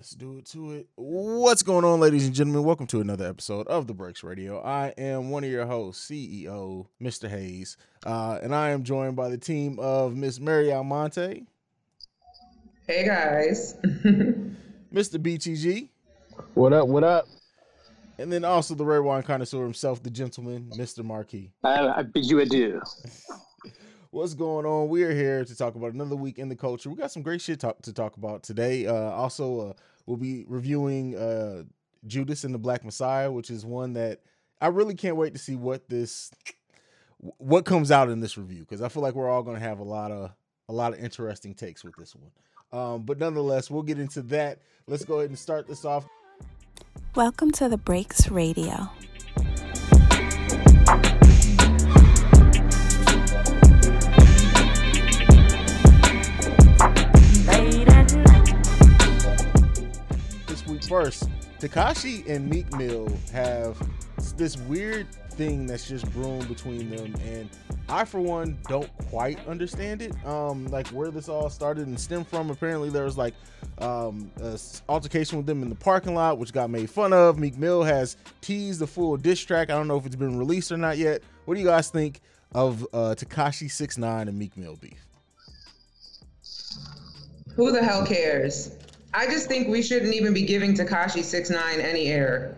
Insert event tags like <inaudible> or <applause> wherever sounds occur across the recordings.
Let's do it to it. What's going on, ladies and gentlemen? Welcome to another episode of The Breaks Radio. I am one of your hosts, CEO, Mr. Haize, uh, and I am joined by the team of Miss Mary Almonte. Hey guys. <laughs> Mr. BTG. What up? What up? And then also the red wine connoisseur himself, the gentleman, Mr. Marquis. I, I bid you adieu. What's going on? We are here to talk about another week in the culture. We got some great shit talk, to talk about today. Uh, also, uh, we'll be reviewing uh, Judas and the Black Messiah, which is one that I really can't wait to see what this what comes out in this review because I feel like we're all going to have a lot of a lot of interesting takes with this one. Um, but nonetheless, we'll get into that. Let's go ahead and start this off. Welcome to the Breaks Radio. First, Tekashi and Meek Mill have this weird thing that's just brewing between them, and I, for one, don't quite understand it. Um, like where this all started and stemmed from. Apparently, there was like um, altercation with them in the parking lot, which got made fun of. Meek Mill has teased the full diss track. I don't know if it's been released or not yet. What do you guys think of uh, Tekashi Six Nine and Meek Mill beef? Who the hell cares? I just think we shouldn't even be giving Tekashi six nine any air.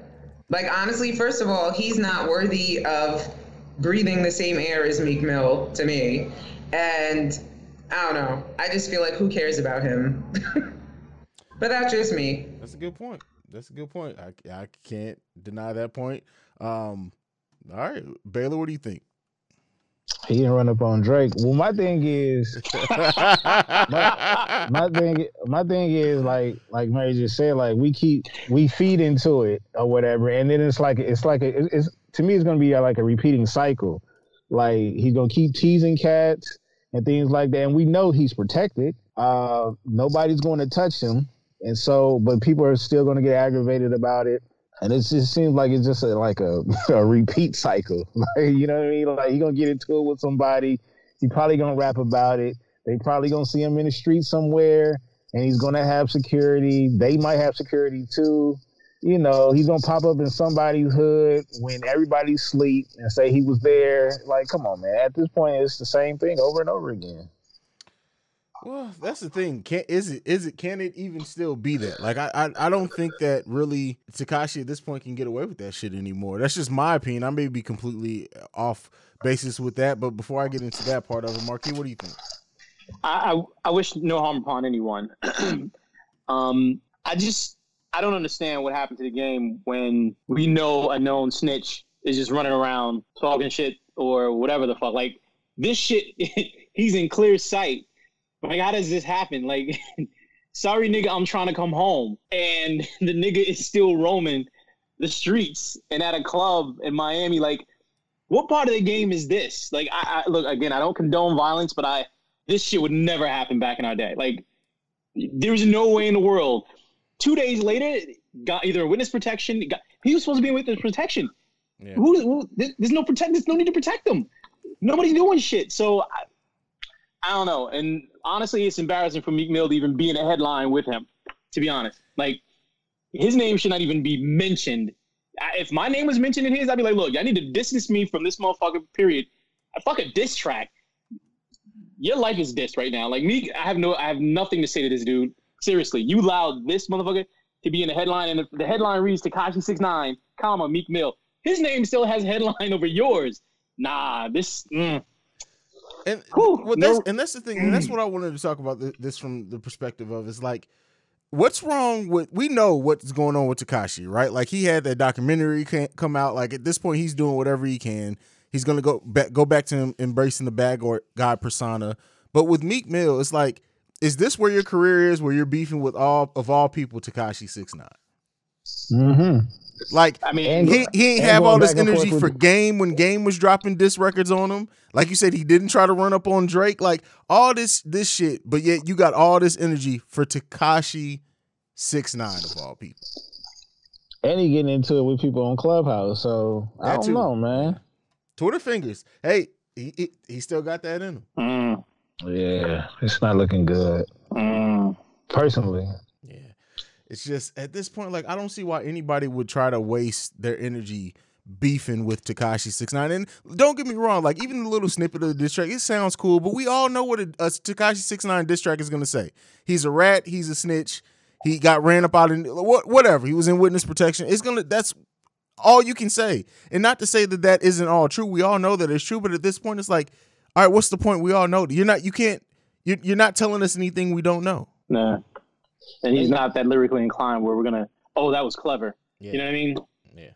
Like honestly, first of all, he's not worthy of breathing the same air as Meek Mill to me. And I don't know. I just feel like who cares about him? <laughs> but that's just me. That's a good point. That's a good point. I, I can't deny that point. Um, all right, Baylor, what do you think? He didn't run up on Drake. Well, my thing is, my <laughs> thing, my thing is like, like Mary just said, like we keep we feed into it or whatever, and then it's like it's like a, it's to me it's gonna be like a repeating cycle. Like he's gonna keep teasing cats and things like that, and we know he's protected. Uh, nobody's going to touch him, and so, but people are still gonna get aggravated about it. And it just seems like it's just a, like a, <laughs> a repeat cycle. <laughs> Like, you know what I mean? Like, going to get into it with somebody. He probably to rap about it. They probably to see him in the street somewhere, and he's to have security. They might have security too. You know, he's to pop up in somebody's hood when everybody's asleep and say he was there. Like, come on, man. At this point, it's the same thing over and over again. Well, that's the thing. Can is it is it can it even still be that? Like I I, I don't think that really Tekashi at this point can get away with that shit anymore. That's just my opinion. I may be completely off basis with that, but before I get into that part of it, Marquis, what do you think? I, I, I wish no harm upon anyone. <clears throat> um, I just I don't understand what happened to the game when we know a known snitch is just running around talking shit or whatever the fuck. Like this shit, <laughs> he's in clear sight. Like how does this happen? Like, <laughs> sorry nigga, I'm trying to come home, and <laughs> the nigga is still roaming the streets and at a club in Miami. Like, what part of the game is this? Like, I, I look again. I don't condone violence, but I this shit would never happen back in our day. Like, there's no way in the world. Two days later, got either witness protection. Got, he was supposed to be in witness protection. Yeah. Who, who? There's no protect. There's no need to protect them. Nobody's doing shit. So I, don't know. And honestly, it's embarrassing for Meek Mill to even be in a headline with him. To be honest, like his name should not even be mentioned. If my name was mentioned in his, I'd be like, look, I need to distance me from this motherfucker. Period. I fuck a diss track. Your life is dissed right now. Like me, I have no, I have nothing to say to this dude. Seriously, you allowed this motherfucker to be in the headline, and the headline reads Tekashi six nine, comma Meek Mill. His name still has headline <laughs> over yours. Nah, this. Mm. And Whew, well, that's no- and that's the thing, and that's what I wanted to talk about th- this from the perspective of is like, what's wrong with? We know what's going on with Tekashi, right? Like he had that documentary ca- come out. Like at this point, he's doing whatever he can. He's gonna go back, go back to him embracing the bag or guy persona. But with Meek Mill, it's like, is this where your career is? Where you're beefing with all of all people, Tekashi six nine? Mm-hmm. Like I mean, he, he ain't have all this back and forth energy for game when game was dropping disc records on him. Like you said, he didn't try to run up on Drake. Like all this this shit, but yet you got all this energy for Tekashi six nine of all people. And he getting into it with people on Clubhouse. So I don't too. know, man. Twitter fingers. Hey, he, he he still got that in him. mm, Yeah, it's not looking good. mm. Personally. It's just at this point, like I don't see why anybody would try to waste their energy beefing with Tekashi Six Nine. And don't get me wrong, like even the little snippet of the diss track, it sounds cool, but we all know what a, a Tekashi Six Nine diss track is gonna say. He's a rat. He's a snitch. He got ran up out in what whatever. He was in witness protection. It's gonna that's all you can say. And not to say that that isn't all true. We all know that it's true, but at this point, it's like, all right, what's the point? We all know you're not. You can't. You're, you're not telling us anything we don't know. Nah. And he's not that lyrically inclined where we're gonna. Oh, that was clever. Yeah. You know what I mean? Yeah.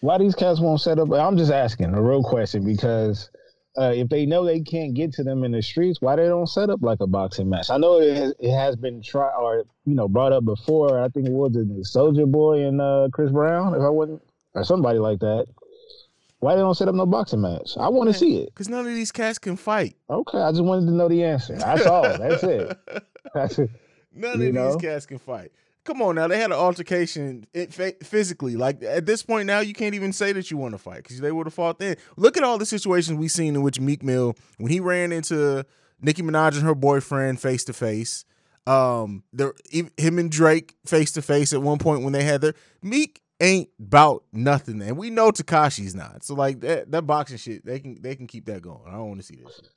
Why these cats won't set up? I'm just asking a real question because uh, if they know they can't get to them in the streets, why they don't set up like a boxing match? I know it has, it has been tried or you know brought up before. I think it was the Soulja Boy and uh, Chris Brown, if I wasn't, or somebody like that. Why they don't set up no boxing match? I want to see it. Because none of these cats can fight. Okay, I just wanted to know the answer. That's all. That's it. <laughs> That's it. None You of know? these cats can fight. Come on now, they had an altercation physically. Like at this point now, you can't even say that you want to fight because they would have fought then. Look at all the situations we've seen in which Meek Mill, when he ran into Nicki Minaj and her boyfriend face to face, um, there him and Drake face to face at one point when they had their Meek ain't about nothing, and we know Tekashi's not. So like that that boxing shit, they can they can keep that going. I don't want to see this. Shit.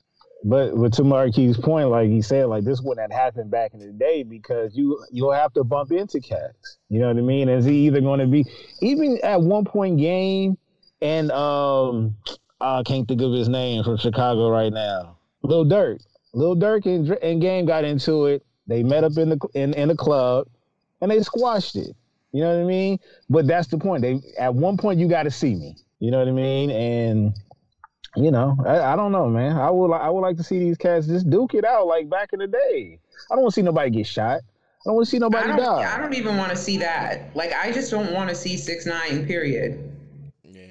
But but to Marquis' point, like he said, like this wouldn't have happened back in the day because you you'll have to bump into cats. You know what I mean? Is he either going to be even at one point game and um I can't think of his name from Chicago right now. Lil Durk, Lil Durk and and Game got into it. They met up in the in in the club and they squashed it. You know what I mean? But that's the point. They at one point you got to see me. You know what I mean? And you know, I, I don't know, man. I would I would like to see these cats just duke it out like back in the day. I don't want to see nobody get shot. I don't want to see nobody don't, die. I don't even want to see that. Like, I just don't want to see six nine. Period.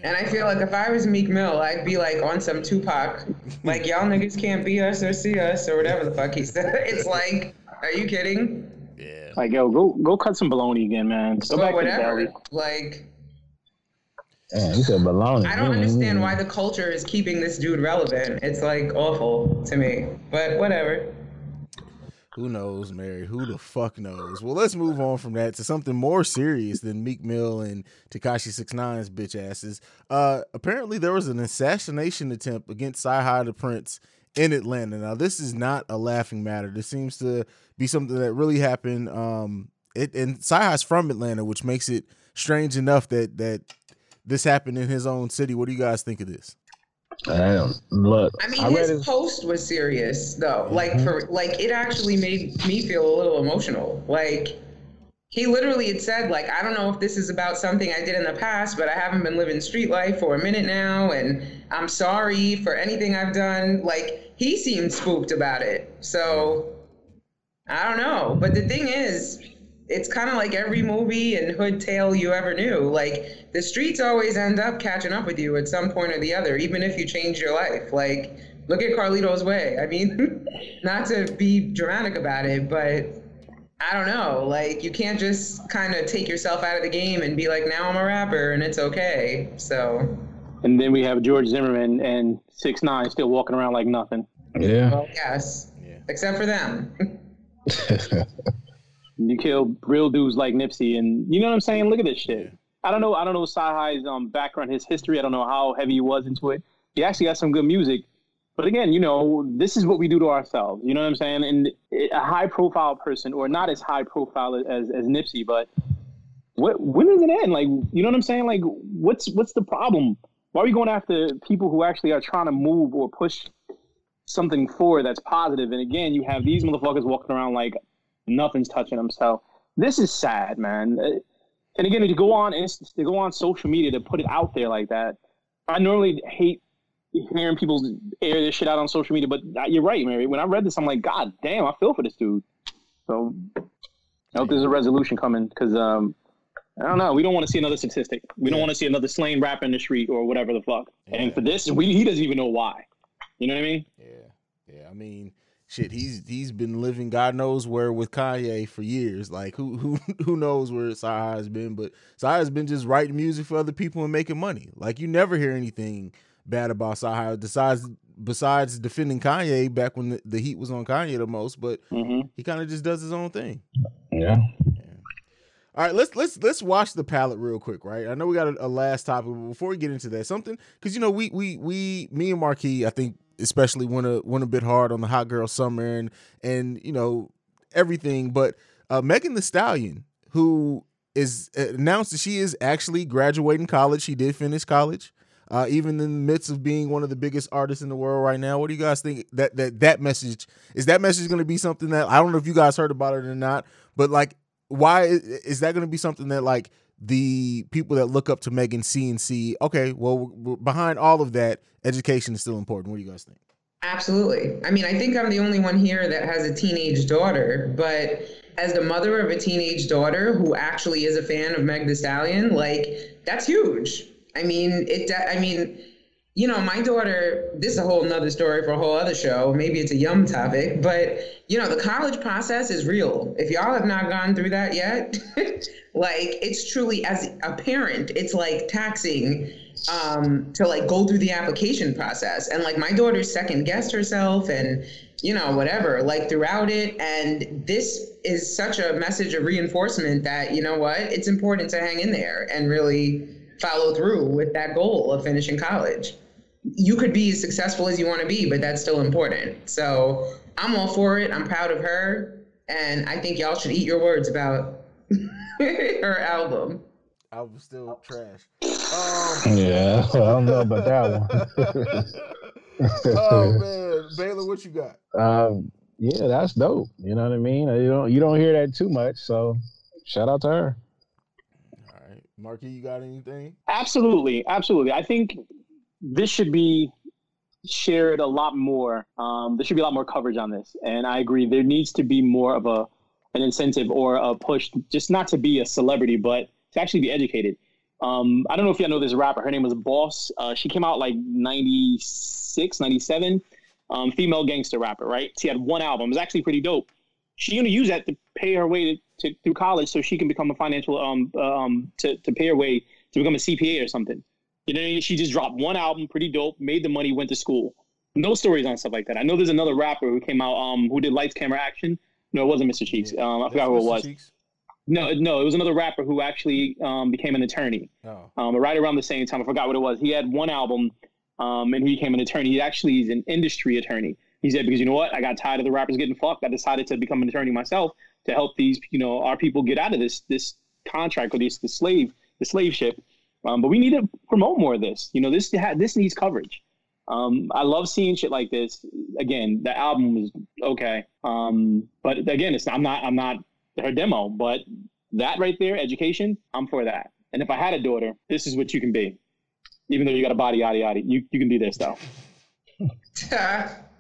And I feel like if I was Meek Mill, I'd be like on some Tupac, like <laughs> y'all niggas can't be us or see us or whatever the fuck he <laughs> said. <laughs> It's like, are you kidding? Yeah. Like, yo, go go cut some baloney again, man. Go Or back to the whatever. deli. Like, Man, you said baloney. I don't understand why the culture is keeping this dude relevant. It's like awful to me, but whatever. Who knows, Mary? Who the fuck knows? Well, let's move on from that to something more serious than Meek Mill and Tekashi 69's bitch asses. Uh, apparently, there was an assassination attempt against Sci the Prince in Atlanta. Now, this is not a laughing matter. This seems to be something that really happened. Um, it and Sci from Atlanta, which makes it strange enough that that this happened in his own city. What do you guys think of this? Damn. Look, I mean, I his his, post was serious though. Like Mhm. for like, it actually made me feel a little emotional. Like he literally had said, like, I don't know if this is about something I did in the past, but I haven't been living street life for a minute now, and I'm sorry for anything I've done. Like he seemed spooked about it. So I don't know. But the thing is, it's kind of like every movie and hood tale you ever knew. Like the streets always end up catching up with you at some point or the other, even if you change your life. Like look at Carlito's Way. I mean, <laughs> not to be dramatic about it, but I don't know. Like you can't just kind of take yourself out of the game and be like, now I'm a rapper and it's okay. So And then we have George Zimmerman and six nine still walking around like nothing. yeah. well, yes, Yeah. except for them. <laughs> <laughs> You kill real dudes like Nipsey, and you know what I'm saying. Look at this shit. I don't know. I don't know CyHi's um, background, his history. I don't know how heavy he was into it. He actually got some good music, but again, you know, this is what we do to ourselves. You know what I'm saying? And a high-profile person, or not as high-profile as as Nipsey, but what when does it end? Like, you know what I'm saying? Like, what's what's the problem? Why are we going after people who actually are trying to move or push something forward that's positive? And again, you have these motherfuckers walking around like nothing's touching them. So this is sad, man. Uh, And again, to go on to go on social media to put it out there like that, I normally hate hearing people air this shit out on social media. But you're right, Mary. When I read this, I'm like, God damn, I feel for this dude. So I hope there's a resolution coming because um, I don't know. We don't want to see another statistic. We don't want to see another slain rapper in the street or whatever the fuck. Yeah. And for this, we, he doesn't even know why. You know what I mean? Yeah, yeah. I mean, shit. He's he's been living God knows where with Kanye for years. Like who who <laughs> who knows where Sai has been? But Sai has been just writing music for other people and making money. Like you never hear anything bad about Sai besides besides defending Kanye back when the, the heat was on Kanye the most. But hmm he kind of just does his own thing. Yeah. All right, let's let's let's watch the palette real quick, right? I know we got a, a last topic, but before we get into that, something because you know we we we me and Marquis, I think especially went a went a bit hard on the hot girl summer and and you know everything, but uh, Megan Thee Stallion, who is uh, announced that she is actually graduating college. She did finish college, uh, even in the midst of being one of the biggest artists in the world right now. What do you guys think that that that message is? That message going to be something that I don't know if you guys heard about it or not, but like why is that going to be something that like the people that look up to Megan see and see? Okay, well, behind all of that, education is still important. What do you guys think? Absolutely. I mean, I think I'm the only one here that has a teenage daughter, but as the mother of a teenage daughter who actually is a fan of Meg Thee Stallion, like that's huge. I mean, it. I mean, you know, my daughter, this is a whole nother story for a whole other show. Maybe it's a yum topic, but you know, the college process is real. If y'all have not gone through that yet, <laughs> like it's truly as a parent, it's like taxing um, to like go through the application process. And like my daughter second guessed herself and you know, whatever, like throughout it. And this is such a message of reinforcement that, you know what, it's important to hang in there and really follow through with that goal of finishing college you could be as successful as you want to be, but that's still important. So I'm all for it. I'm proud of her. And I think y'all should eat your words about <laughs> her album. Album still trash. Um, <laughs> yeah, I don't know about that one. <laughs> oh man, Baylor, what you got? Um, yeah, that's dope. You know what I mean? You don't you don't hear that too much, so shout out to her. All right, Marquis, you got anything? Absolutely, absolutely. I think this should be shared a lot more. Um, there should be a lot more coverage on this, and I agree. There needs to be more of a an incentive or a push, just not to be a celebrity, but to actually be educated. Um, I don't know if y'all know this rapper. Her name was Boss. Uh, she came out like 96, 97. Um, female gangster rapper, right? She had one album. It was actually pretty dope. She gonna use that to pay her way to, to through college, so she can become a financial um um to to pay her way to become a CPA or something. You know, she just dropped one album, pretty dope, made the money, went to school. No stories on stuff like that. I know there's another rapper who came out, um, who did lights, camera, action. No, it wasn't Mr. Cheeks. Um, I forgot who it was. Cheeks? No, no, it was another rapper who actually um, became an attorney. Oh. Um, right around the same time, I forgot what it was. He had one album, um, and he became an attorney. He actually is an industry attorney. He said, because you know what, I got tired of the rappers getting fucked. I decided to become an attorney myself to help these, you know, our people get out of this this contract or this the slave the slave ship. Um, but we need to promote more of this. You know, this this needs coverage. Um, I love seeing shit like this. Again, the album was okay, um, but again, it's I'm not I'm not her demo, but that right there, education, I'm for that. And if I had a daughter, this is what you can be. Even though you got a body, yada yada, you you can be this though. <laughs>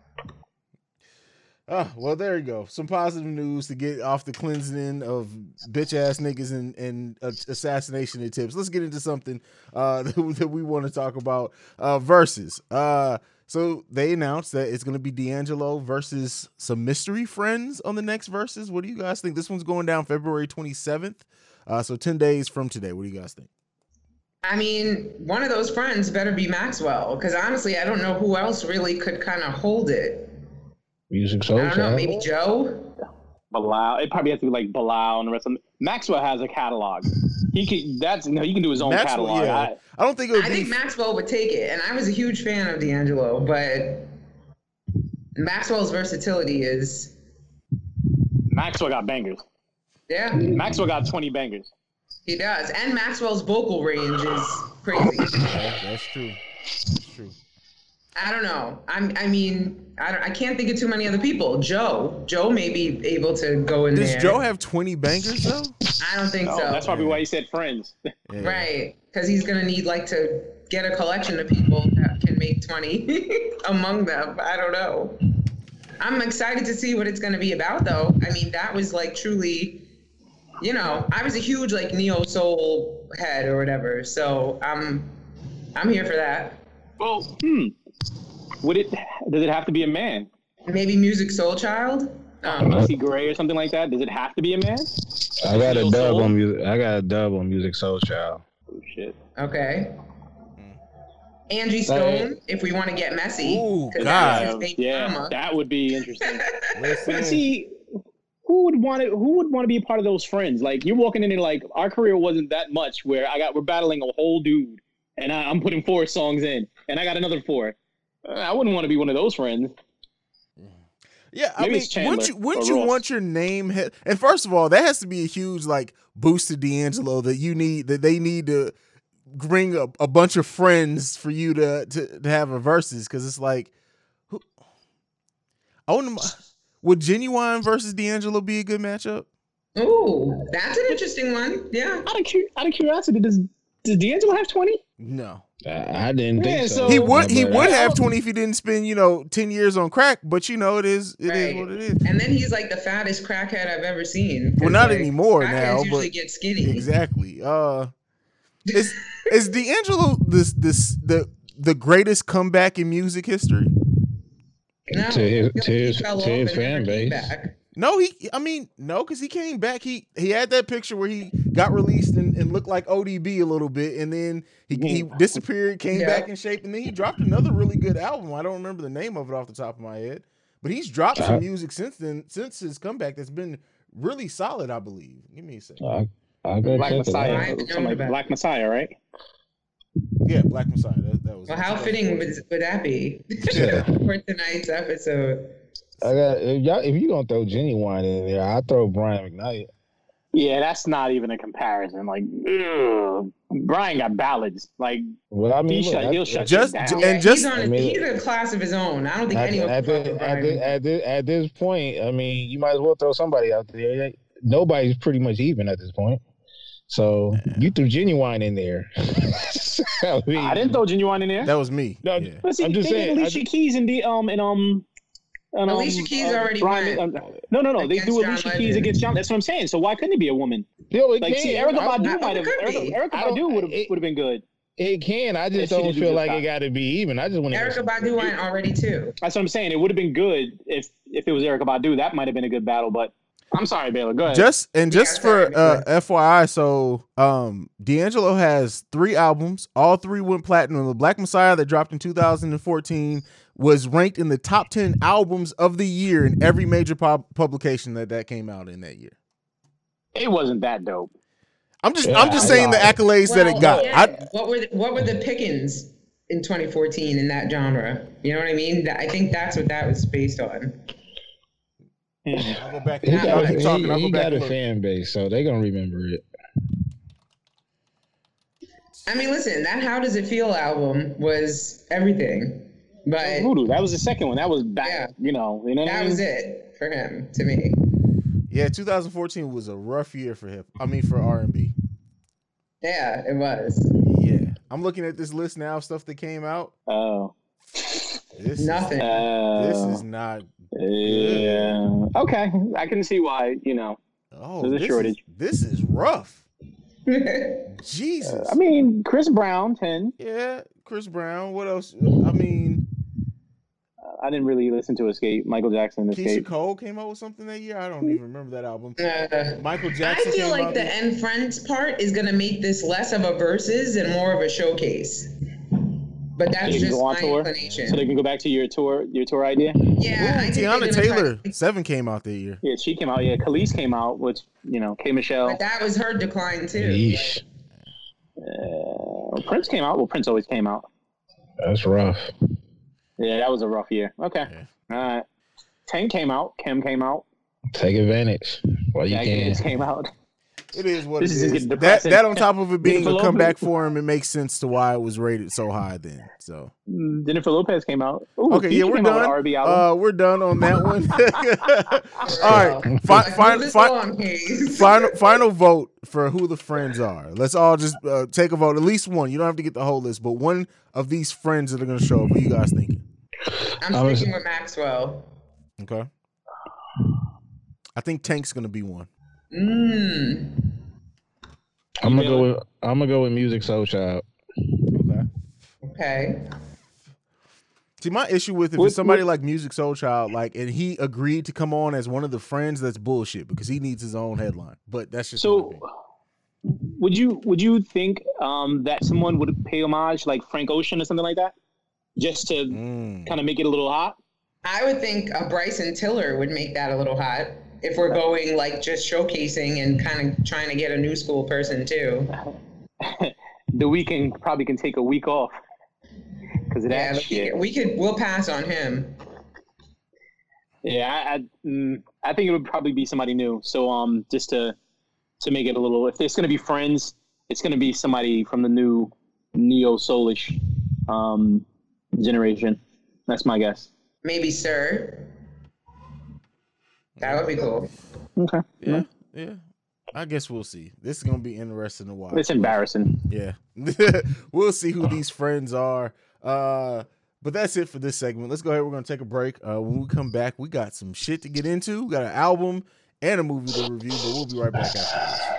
Oh, well, there you go. Some positive news to get off the cleansing of bitch ass niggas and, and uh, assassination attempts. Let's get into something uh, that, <laughs> that we want to talk about. Uh, Verzuz. Uh, so they announced that it's going to be D'Angelo versus some mystery friends on the next Verzuz. What do you guys think? This one's going down February 27th. Uh, so 10 days from today. What do you guys think? I mean, one of those friends better be Maxwell, because honestly, I don't know who else really could kind of hold it. Musiq Soulchild. I don't know, maybe Joe. Bilal. It probably has to be like Bilal and the rest of them. Maxwell has a catalog. He can. That's no. He can do his own Maxwell, catalog. Yeah. I, I, don't think it would. I be... think Maxwell would take it, and I was a huge fan of D'Angelo, but Maxwell's versatility is. Maxwell got bangers. Yeah. Maxwell got twenty bangers. He does, and Maxwell's vocal range is crazy. that's true. That's true. I don't know. I'm. I mean, I don't. I can't think of too many other people. Joe. Joe may be able to go in Does there. Does Joe have 20 bankers though? I don't think so. That's probably why he said friends. <laughs> Yeah. Right, because he's gonna need like to get a collection of people that can make 20 <laughs> among them. I don't know. I'm excited to see what it's gonna be about though. I mean, that was like truly. You know, I was a huge like neo soul head or whatever, so I'm, I'm here for that. Well, hmm would it? Does it have to be a man? Maybe Musiq Soulchild. Um, Macy Gray or something like that. Does it have to be a man? I got a dub on music. I got a dub on Musiq Soulchild. Oh shit. Okay. Angie Stone, if we want to get messy. Ooh, God. yeah, that would be interesting. <laughs> but see, who would want to who would want to be a part of those friends? Like you're walking in and like our career wasn't that much where I got we're battling a whole dude and I, I'm putting four songs in and I got another four. I wouldn't want to be one of those friends. Yeah, I Maybe mean, wouldn't you wouldn't you Ross. want your name hit? And first of all, that has to be a huge like boost to D'Angelo that you need that they need to bring a, a bunch of friends for you to to, to have a versus because it's like, who, I wouldn't. Would Ginuwine versus D'Angelo be a good matchup? Oh, that's an interesting one. Yeah. Out of, cu- out of curiosity, does does D'Angelo have twenty? No, I, I didn't think so. so- he would he would have twenty if he didn't spend you know ten years on crack. But you know it is it is Right. what it is. And then he's like the fattest crackhead I've ever seen. Well, not like, anymore crackheads now, usually but get skinny. Exactly. Uh, <laughs> is is D'Angelo this this the the greatest comeback in music history? No, To his- he to his- to his fan base. back. No, he. I mean, no, because he came back. He he had that picture where he got released and, and looked like ODB a little bit, and then he, he disappeared, came Yeah. back in shape, and then he dropped another really good album. I don't remember the name of it off the top of my head, but he's dropped some Uh, music since then, since his comeback. That's been really solid, I believe. Give me a second. I, I'll go Black check it Messiah. I've like. Black Messiah, right? Yeah, Black Messiah. That, that was. Well, how fitting would, would that be Yeah. <laughs> for tonight's episode? I got if y'all if you gonna throw Ginuwine in there, I throw Brian McKnight. Yeah, that's not even a comparison. Like, ugh. Brian got ballads. Like, Well, I mean, he look, shut, I- he'll shut Just- you down. Yeah, And just- he's, on a, I mean- he's a class of his own. I don't think at, anyone at, can the, at, the, Brian. at, the, at this point, I mean, you might as well throw somebody out there. Nobody's pretty much even at this point. So you threw Ginuwine in there. <laughs> I, mean, I didn't throw Ginuwine in there. That was me. No, yeah. But see, I'm just they did saying, Alicia ju- Keys and the um and um. And, um, Alicia Keys uh, already Brian- went um, no, no, no. They against do John Alicia Keys Legend. against John. That's what I'm saying. So why couldn't it be a woman? Yo, it Like, can. see, Erica I- Badu might have. Erica, be. Erykah Badu would have would have been good. It can. I just don't feel like it got to be even. I just want to. Erykah Badu went already too. That's what I'm saying. It would have been good if if it was Erykah Badu. That might have been a good battle. But I'm sorry, Baylor. Go ahead. Just and just sorry, for uh, FYI, so um, D'Angelo has three albums. All three went platinum. The Black Messiah that dropped in 2014 was ranked in the top 10 albums of the year in every major pub- publication that that came out in that year. it wasn't that dope. I'm just Yeah, I'm just I saying the lied. accolades that it got. yeah, I, what were the, what were the pickings in 2014 in that genre? You know what I mean? I think that's what that was based on. I'll go back. He got, I'll he, talking. I'll he back. got a and fan base, so they're gonna remember it. I mean, listen, that "How Does It Feel" album was everything, but Voodoo. That was the second one. That was back. Yeah. You know. You know what I that mean? was it for him to me. Yeah, 2014 was a rough year for hip. I mean for R&B. Yeah, it was Yeah, I'm looking at this list now stuff that came out. Oh. This nothing. Uh, this is not. Yeah. Okay. I can see why. You know. Oh, There's a this shortage. Is, this is rough. <laughs> Jesus. I mean, Chris Brown, ten. yeah, Chris Brown. What else? I mean, I didn't really listen to Escape. Michael Jackson, Keisha Escape. Cole came out with something that year. I don't even remember that album. Uh, Michael Jackson. I feel came like out the that- end friends part is gonna make this less of a versus and more of a showcase. But that's They can just go on my tour, inclination. so they can go back to your tour, your tour idea. yeah, I Teyana Taylor try- Seven came out that year. Yeah, she came out. Yeah, Khalees came out, which you know, K Michelle. But that was her decline too. Yeesh, Uh, Prince came out. Well, Prince always came out. that's rough. Yeah, that was a rough year. Okay, all right. Tank came out. Kim came out. Take advantage while you Jack can. Daniels came out. <laughs> It is what This it is is. That that on top of it being a Jennifer comeback Lopez. for him, it makes sense to why it was rated so high then. So Mm, Jennifer Lopez came out. Ooh, okay, yeah, we're came out with done. Uh, we're done on that one. <laughs> <laughs> All right, fi- fi- fi- final final vote for who the friends are. Let's all just uh, take a vote, at least one. You don't have to get the whole list, but one of these friends that are going to show up. What you guys thinking? I'm I was- sticking with Maxwell. Okay. I think Tank's going to be one. Mm. I'm gonna go with I'm gonna go with Musiq Soulchild. Okay. Okay. See, my issue with if What- it's somebody what- like Musiq Soulchild, like, and he agreed to come on as one of the friends, that's bullshit because he needs his own headline. But that's just So, would you would you think um, that someone would pay homage like Frank Ocean or something like that, just to Mm. kind of make it a little hot? I would think a Bryson Tiller would make that a little hot if we're going like just showcasing and kind of trying to get a new school person too. <laughs> the Weeknd probably can take a week off because of that Yeah, shit. we could we'll pass on him. Yeah, I, I, mm, I think it would probably be somebody new. So um, just to to make it a little, if it's gonna be friends, it's gonna be somebody from the new neo soulish um generation. That's my guess. Maybe Sir. That would be cool. Okay. Yeah, yeah. I guess we'll see. This is gonna be interesting to watch. It's embarrassing. Yeah. <laughs> we'll see who these friends are. Uh but that's it for this segment. Let's go ahead. We're gonna take a break. Uh when we come back, we got some shit to get into. We got an album and a movie to review, but we'll be right back after this.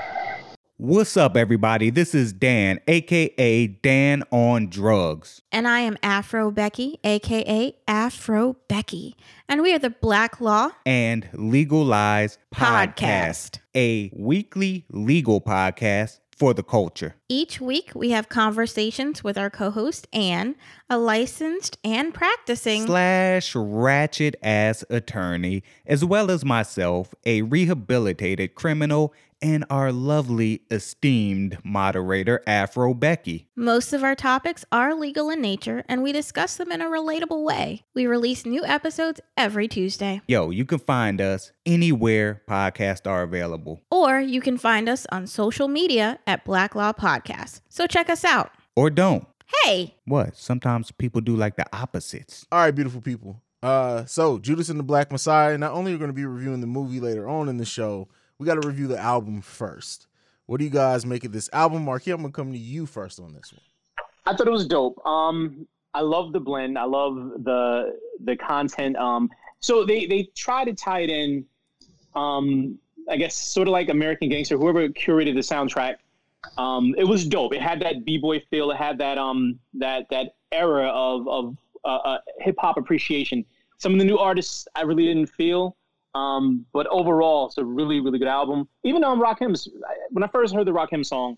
What's up, everybody? This is Dan, aka Dan on Drugs. And I am Afro Becky, aka Afro Becky. And we are the Black Law and Legalize Podcast, Podcast. a weekly legal podcast for the culture. Each week, we have conversations with our co host, Anne, a licensed and practicing. Slash ratchet ass attorney, as well as myself, a rehabilitated criminal, and our lovely esteemed moderator, Afro Becky. Most of our topics are legal in nature, and we discuss them in a relatable way. We release new episodes every Tuesday. Yo, you can find us anywhere podcasts are available. Or you can find us on social media at Black Law Podcast. So check us out. Or don't. Hey, What? Sometimes people do like the opposites. All right, beautiful people. Uh, so Judas and the Black Messiah. Not only are we going to be reviewing the movie later on in the show, we got to review the album first. What do you guys make of this album, Marquis? I'm gonna come to you first on this one. I thought it was dope. Um, I love the blend. I love the the content. Um, so they they try to tie it in. Um, I guess sort of like American Gangster. Whoever curated the soundtrack, um, it was dope. It had that b boy feel. It had that um that that era of of uh, uh, hip hop appreciation. Some of the new artists I really didn't feel. Um, but overall, it's a really, really good album. Even on Rakim's, when I first heard the Rakim song,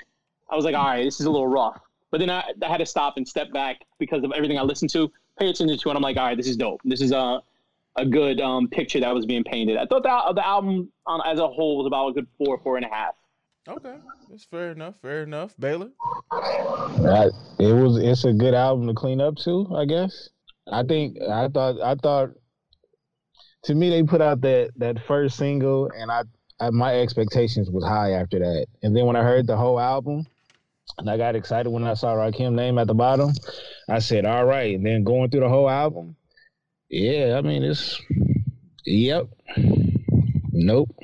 I was like, all right, this is a little rough. But then I, I had to stop and step back because of everything I listened to, pay attention to, and I'm like, all right, this is dope. This is a, a good um, picture that was being painted. I thought that the album on, as a whole was about a good four, four and a half. Okay, that's fair enough. Fair enough, Baylor. I, it was it's a good album to clean up to, I guess. I think I thought I thought to me they put out that that first single and I, I my expectations was high after that. And then when I heard the whole album and I got excited when I saw Rakim name at the bottom, I said, All right. And then going through the whole album, yeah, I mean it's yep. Nope. <laughs>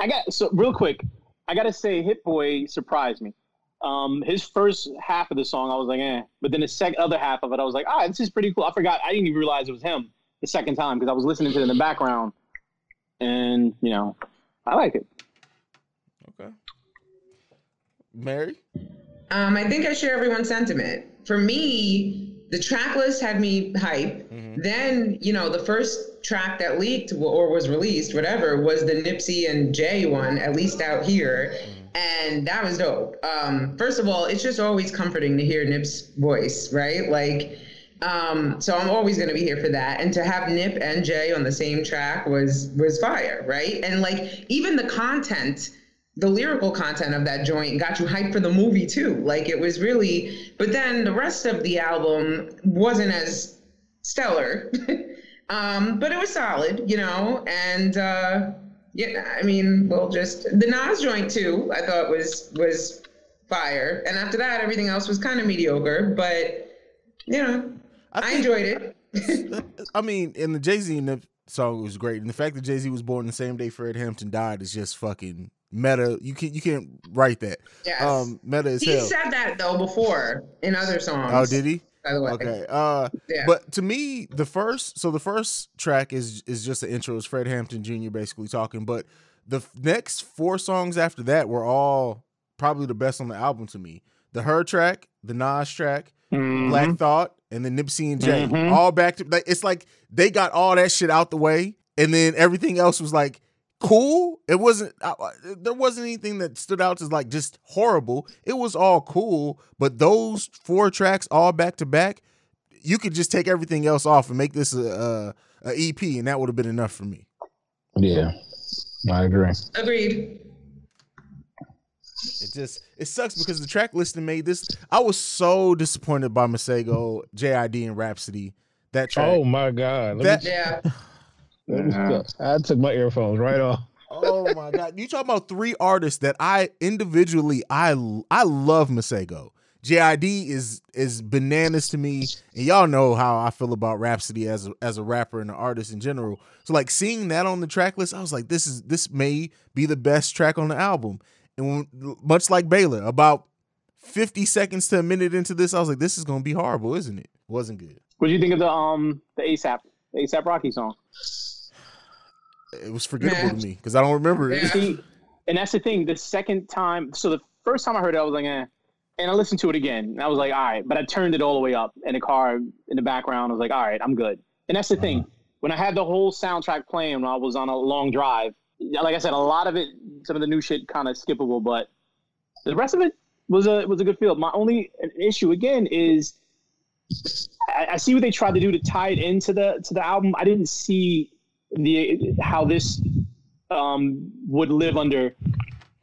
I got so real quick. I gotta say, Hit Boy surprised me. Um, his first half of the song, I was like, eh. But then the second other half of it, I was like, ah, this is pretty cool. I forgot. I didn't even realize it was him the second time because I was listening to it in the background, and you know, I like it. Okay. Mary. Um, I think I share everyone's sentiment. For me, the track list had me hype. Then, you know, the first track that leaked or was released, whatever, was the Nipsey and Jay one, at least out here. And that was dope. Um, first of all, it's just always comforting to hear Nip's voice, right? Like, um, so I'm always gonna be here for that. And to have Nip and Jay on the same track was was fire, right? And like even the content the lyrical content of that joint got you hyped for the movie too. Like it was really, but then the rest of the album wasn't as stellar, <laughs> um, but it was solid, you know. And uh, yeah, I mean, we'll just the Nas joint too. I thought was was fire, and after that, everything else was kind of mediocre. But you know, I, think- enjoyed it. <laughs> I mean, and the Jay Z Nip song was great, and the fact that Jay Z was born the same day Fred Hampton died is just fucking meta. You can you can't write that. Yes. Um, meta as hell. he hell. said that though before in other songs. Oh, did he? By the way, Okay. Uh, Yeah. but to me, the first so the first track is is just the intro. It's Fred Hampton Jr. basically talking, but the f- next four songs after that were all probably the best on the album to me. The Her track, the Nas track, Black Thought, and then Nipsey and Jay, Mhm. all back to like it's like they got all that shit out the way, and then everything else was like cool. It wasn't uh, there wasn't anything that stood out as like just horrible. It was all cool, but those four tracks all back to back, you could just take everything else off and make this a a EP, and that would have been enough for me. Yeah, I agree. Agreed. It just it sucks because the track listing made this. I was so disappointed by Masego, JID, and Rapsody. That track. Oh my god! Let That- me- Yeah. Let me stop. I took my earphones right off. Oh my god! You talking about three artists that I individually I I love Masego. JID is is bananas to me, and y'all know how I feel about Rapsody as a, as a rapper and an artist in general. So like seeing that on the track list, I was like, this is this may be the best track on the album. And when, much like Baylor, about fifty seconds to a minute into this, I was like, this is gonna be horrible, isn't it? Wasn't good. What do you think of the um the ASAP the ASAP Rocky song? It was forgettable Man. to me because I don't remember it. See, and that's the thing. The second time, so the first time I heard it, I was like, eh. And I listened to it again, and I was like, all right. But I turned it all the way up in the car in the background. I was like, all right, I'm good. And that's the thing. When I had the whole soundtrack playing when I was on a long drive, like I said, a lot of it, some of the new shit, kind of skippable, but the rest of it was a was a good feel. My only issue again is I, I see what they tried to do to tie it into the to the album. I didn't see the how this um, would live under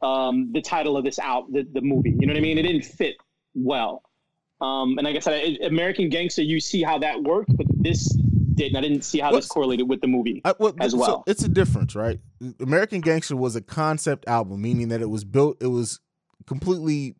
um, the title of this out the, the movie. You know what I mean? It didn't fit well. Um, and like I said, it- American Gangster, you see how that worked, but this didn't. I didn't see how What's- this correlated with the movie. I, well, as so well. it's a difference, right? American Gangster was a concept album, meaning that it was built, it was completely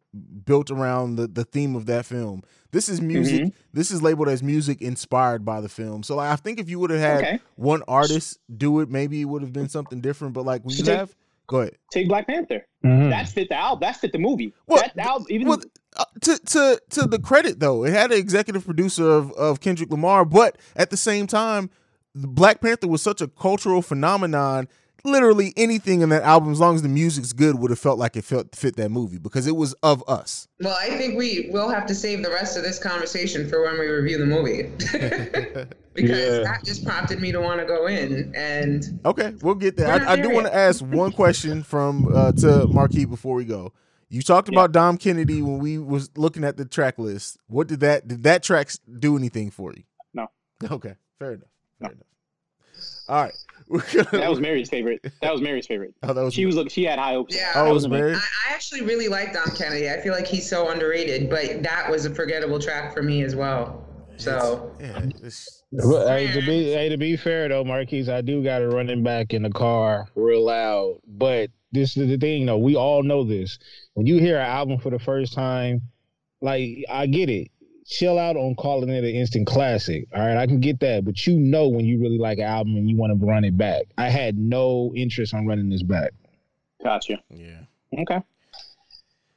built around the, the theme of that film. This is music. Mm-hmm. This is labeled as music inspired by the film. So like, I think if you would have had Okay. one artist do it, maybe it would have been something different. But like when you take- have, go ahead. Take Black Panther. Mhm. That fit the album. That fit the movie. Well, that album, even Well, uh, to to to the credit though, it had an executive producer of, of Kendrick Lamar, but at the same time, Black Panther was such a cultural phenomenon. Literally anything in that album, as long as the music's good, would have felt like it felt fit that movie because it was of us. Well, I think we will have to save the rest of this conversation for when we review the movie. <laughs> because Yeah. that just prompted me to want to go in and Okay, we'll get there. I, I do want to ask one question from uh, to Marquis before we go. You talked about Dom Kennedy when we was looking at the track list. What did that did that track do anything for you? No. Okay, fair enough. Fair enough. All right, We're gonna- that was <laughs> Mary's favorite. That was Mary's favorite. Oh, that was She was look. She had high hopes. Yeah. Oh, was Mary. I, I actually really like Dom Kennedy. I feel like he's so underrated, but that was a forgettable track for me as well. So yeah, it's, Well, Hey, to be hey, to be fair though, Marquise, I do got it running back in the car real loud. But this is the thing, though. We all know this. When you hear an album for the first time, like I get it. Chill out on calling it an instant classic. All right, I can get that. But you know when you really like an album and you want to run it back. I had no interest on running this back. Gotcha. yeah, Okay.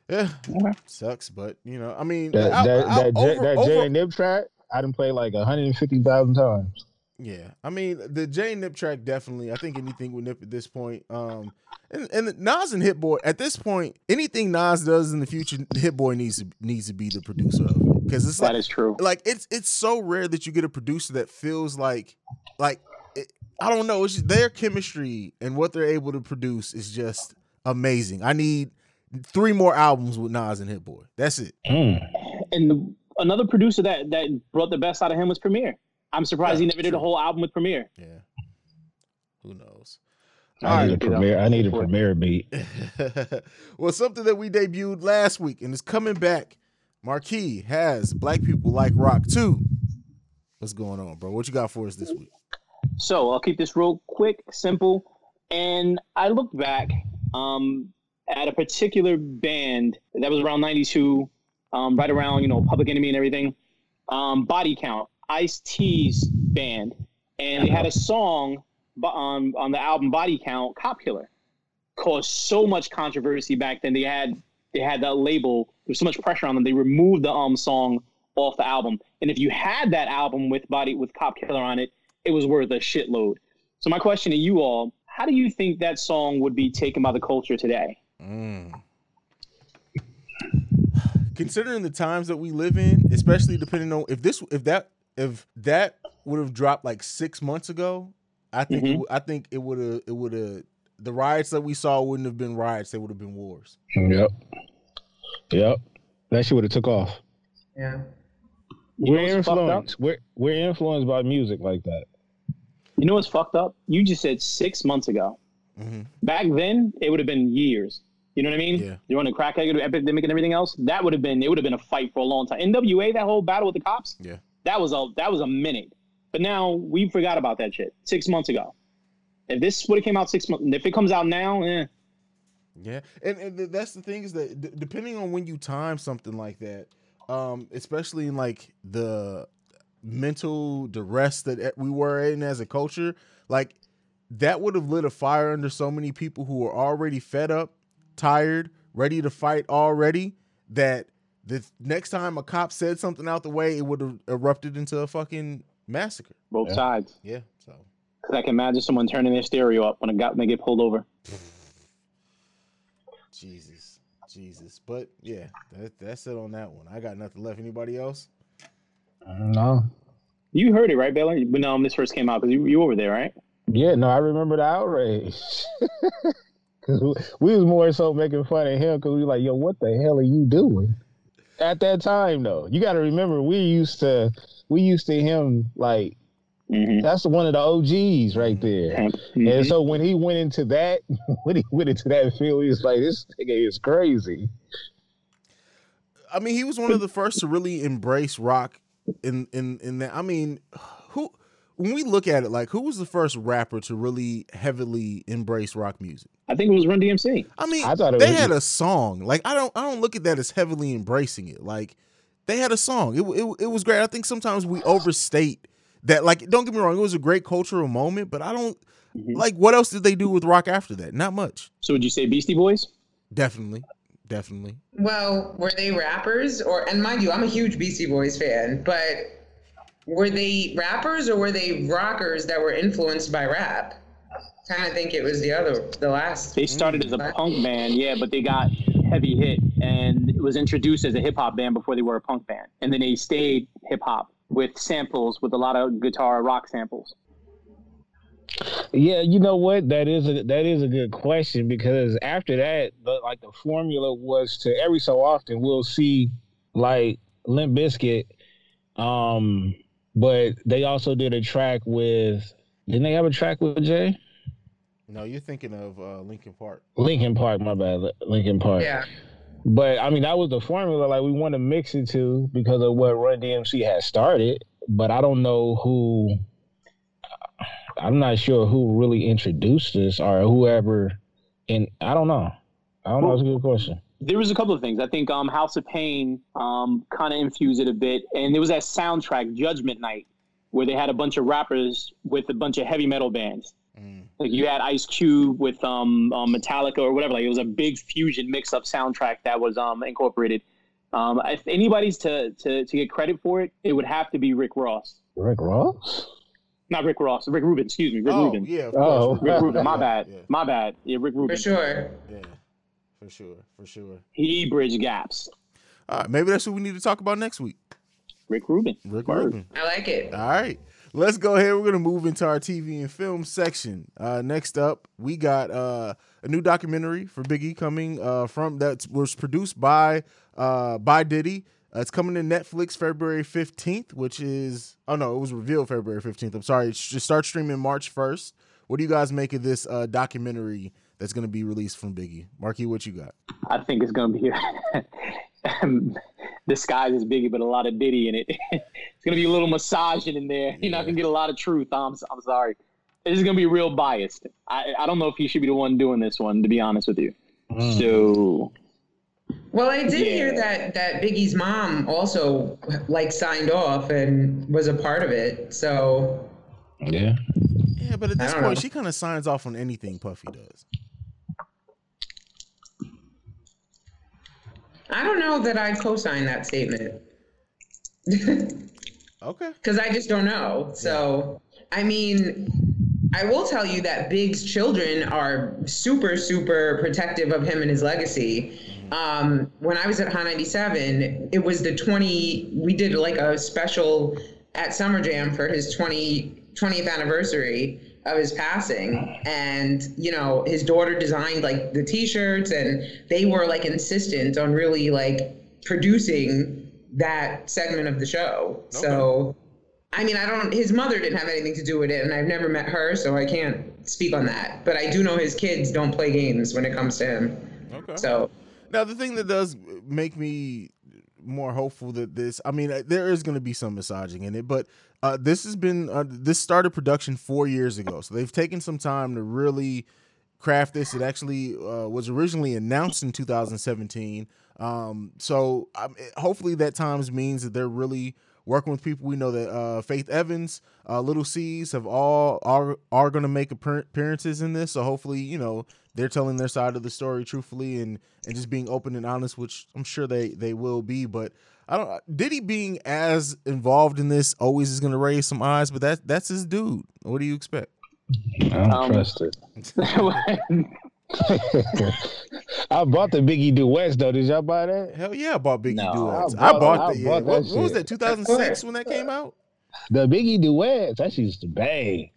yeah. Okay. Sucks, but you know, I mean, That out- that, out- that, J, over- that over- J and Nip track, I done played like 150,000 times. Yeah, I mean the J Nip track definitely. I think anything with Nip at this point, um, and and Nas and Hit Boy at this point, anything Nas does in the future, Hit Boy needs to needs to be the producer of it because it's like That is true. like it's it's so rare that you get a producer that feels like like it, I don't know. It's just their chemistry and what they're able to produce is just amazing. I need three more albums with Nas and Hit Boy. That's it. Mm. And the, another producer that that brought the best out of him was Premier. I'm surprised he Yeah, never did a whole album with Premier. Yeah. Who knows? I need a get up. Premier. I need a Before- Premier beat. <laughs> well, something that we debuted last week and is coming back. Marquis has Black People Like Rock 2. What's going on, bro? What you got for us this week? So I'll keep this real quick, simple. And I looked back um, at a particular band that was around '92, um, right around you know Public Enemy and everything. Um, Body Count, Ice T's band, and they had a song on on the album Body Count, Cop Killer, caused so much controversy back then. They had they had that label. There was so much pressure on them. They removed the um song off the album. And if you had that album with Body with Cop Killer on it, it was worth a shitload. So my question to you all: How do you think that song would be taken by the culture today? Mm. Considering the times that we live in, especially depending on if this if that if that would have dropped like six months ago, I think it, Mhm. w- I think it would have it would have the riots that we saw wouldn't have been riots; they would have been wars. Yep. Yep. That shit would have took off. yeah. You We're what's fucked up? influenced. We're we're influenced by music like that. You know what's fucked up? You just said six months ago. Mm-hmm. Back then, it would have been years. You know what I mean? Yeah. You're on the crack epidemic and everything else. That would have been it. Would have been a fight for a long time. NWA, that whole battle with the cops. Yeah. That was a that was a minute. But now we forgot about that shit six months ago. If this would have came out six months, if it comes out now, eh, Yeah, and, and that's the thing is that d- depending on when you time something like that, um, especially in like the mental duress that e- we were in as a culture, like that would have lit a fire under so many people who were already fed up, tired, ready to fight already. That the next time a cop said something out the way, it would have erupted into a fucking massacre. both Yeah. sides. Yeah, so Because I can imagine someone turning their stereo up when a guy when they get pulled over. <laughs> Jesus, Jesus, but yeah, that, that's it on that one. I got nothing left. Anybody else? No. You heard it, right, Baylor? When um, this first came out, because you, you were there, right? Yeah, no, I remember the outrage. <laughs> Cause we, we was more so making fun of him because we were like, yo, what the hell are you doing? At that time, though, you got to remember we used to we used to him like Mm-hmm. that's one of the OGs right there. And so when he went into that, <laughs> when he went into that field, he was like, this nigga is crazy. I mean, he was one of the first to really embrace rock in in in that. I mean, who when we look at it, like who was the first rapper to really heavily embrace rock music? I think it was Run DMC. I mean, I thought it they was- had a song. Like I don't I don't look at that as heavily embracing it. Like they had a song. It it, it was great. I think sometimes we overstate that. Like don't get me wrong, it was a great cultural moment, but I don't Mhm. like what else did they do with rock after that? Not much. So would you say Beastie Boys? Definitely, definitely. Well, were they rappers or and mind you, I'm a huge Beastie Boys fan, but were they rappers or were they rockers that were influenced by rap? Kind of think it was the other, the last. They started as a Mm. punk band, yeah, but they got heavy hit and it was introduced as a hip hop band before they were a punk band. And then they stayed hip hop with samples, with a lot of guitar rock samples. Yeah, you know what? That is a that is a good question because after that, the, like the formula was to every so often we'll see like Limp Bizkit, um, but they also did a track with. Didn't they have a track with Jay? No, you're thinking of uh, Linkin Park. Linkin Park, my bad, Linkin Park. Yeah. But I mean, that was the formula. Like we want to mix it to because of what Run DMC had started. But I don't know who. I'm not sure who really introduced this or whoever. And I don't know. I don't know. It's a good question. There was a couple of things. I think um, House of Pain um, kind of infused it a bit. And there was that soundtrack, Judgment Night, where they had a bunch of rappers with a bunch of heavy metal bands. Mm. Like you had Ice Cube with um, um, Metallica or whatever. Like it was a big fusion mix-up soundtrack that was um, incorporated. Um, if anybody's to, to to get credit for it, it would have to be Rick Ross, Rick Ross? not Rick Ross, Rick Rubin. Excuse me, Rick oh Rubin. yeah, of Oh. course. Rick Rubin. My <laughs> bad. Yeah, My bad. Yeah, Rick Rubin. For sure. yeah, for sure, for sure. He bridged gaps. All right, maybe that's what we need to talk about next week. Rick Rubin. Rick Word. Rubin. I like it. All right. Let's go ahead. We're gonna move into our TV and film section. Uh, next up, we got uh, a new documentary for Biggie coming uh, from that was produced by uh, by Diddy. Uh, it's coming to Netflix February fifteenth, which is oh no, it was revealed February fifteenth. I'm sorry. It should start streaming March first. What do you guys make of this uh, documentary that's gonna be released from Biggie? Marky, what you got? I think it's gonna be <laughs> disguised as Biggie, but a lot of Diddy in it. <laughs> it's gonna be a little massaging in there. <laughs> You're not Yeah. gonna get a lot of truth. I'm I'm sorry. This is gonna be real biased. I I don't know if he should be the one doing this one, to be honest with you. Mm. So Well, I did hear that that Biggie's mom also like signed off and was a part of it. So Yeah. Yeah, but at this point, know. she kind of signs off on anything Puffy does. I don't know that I co-sign that statement. <laughs> Okay. because I just don't know. So, I mean, I will tell you that Big's children are super, super protective of him and his legacy. Um, when I was at Hot 97, it was the 20, we did like a special at Summer Jam for his 20, 20th anniversary of his passing. And, you know, his daughter designed like the t shirts and they were like insistent on really like producing that segment of the show. So, I mean, I don't. His mother didn't have anything to do with it, and I've never met her, so I can't speak on that. But I do know his kids don't play games when it comes to him. Okay. So Now, the thing that does make me more hopeful that this, I mean, uh, there is going to be some massaging in it, but uh, this has been, uh, this started production four years ago. So they've taken some time to really craft this. It actually uh, was originally announced in 2017. Um, so um, it- hopefully that times means that they're really working with people. We know that uh, Faith Evans, uh, Lil' Cease have all are are going to make appearances in this. So hopefully, you know, they're telling their side of the story truthfully and and just being open and honest, which I'm sure they they will be. But I don't. Diddy being as involved in this always is going to raise some eyes. But that that's his dude. What do you expect? I don't Um, trust it. <laughs> <laughs> <laughs> <laughs> I bought the Biggie duets though. Did y'all buy that? Hell yeah, I bought Biggie No, duets. I I bought- bought, I that. Yeah. bought what, what was that? 2006 when that came out. The Biggie duets. That shit used to bang.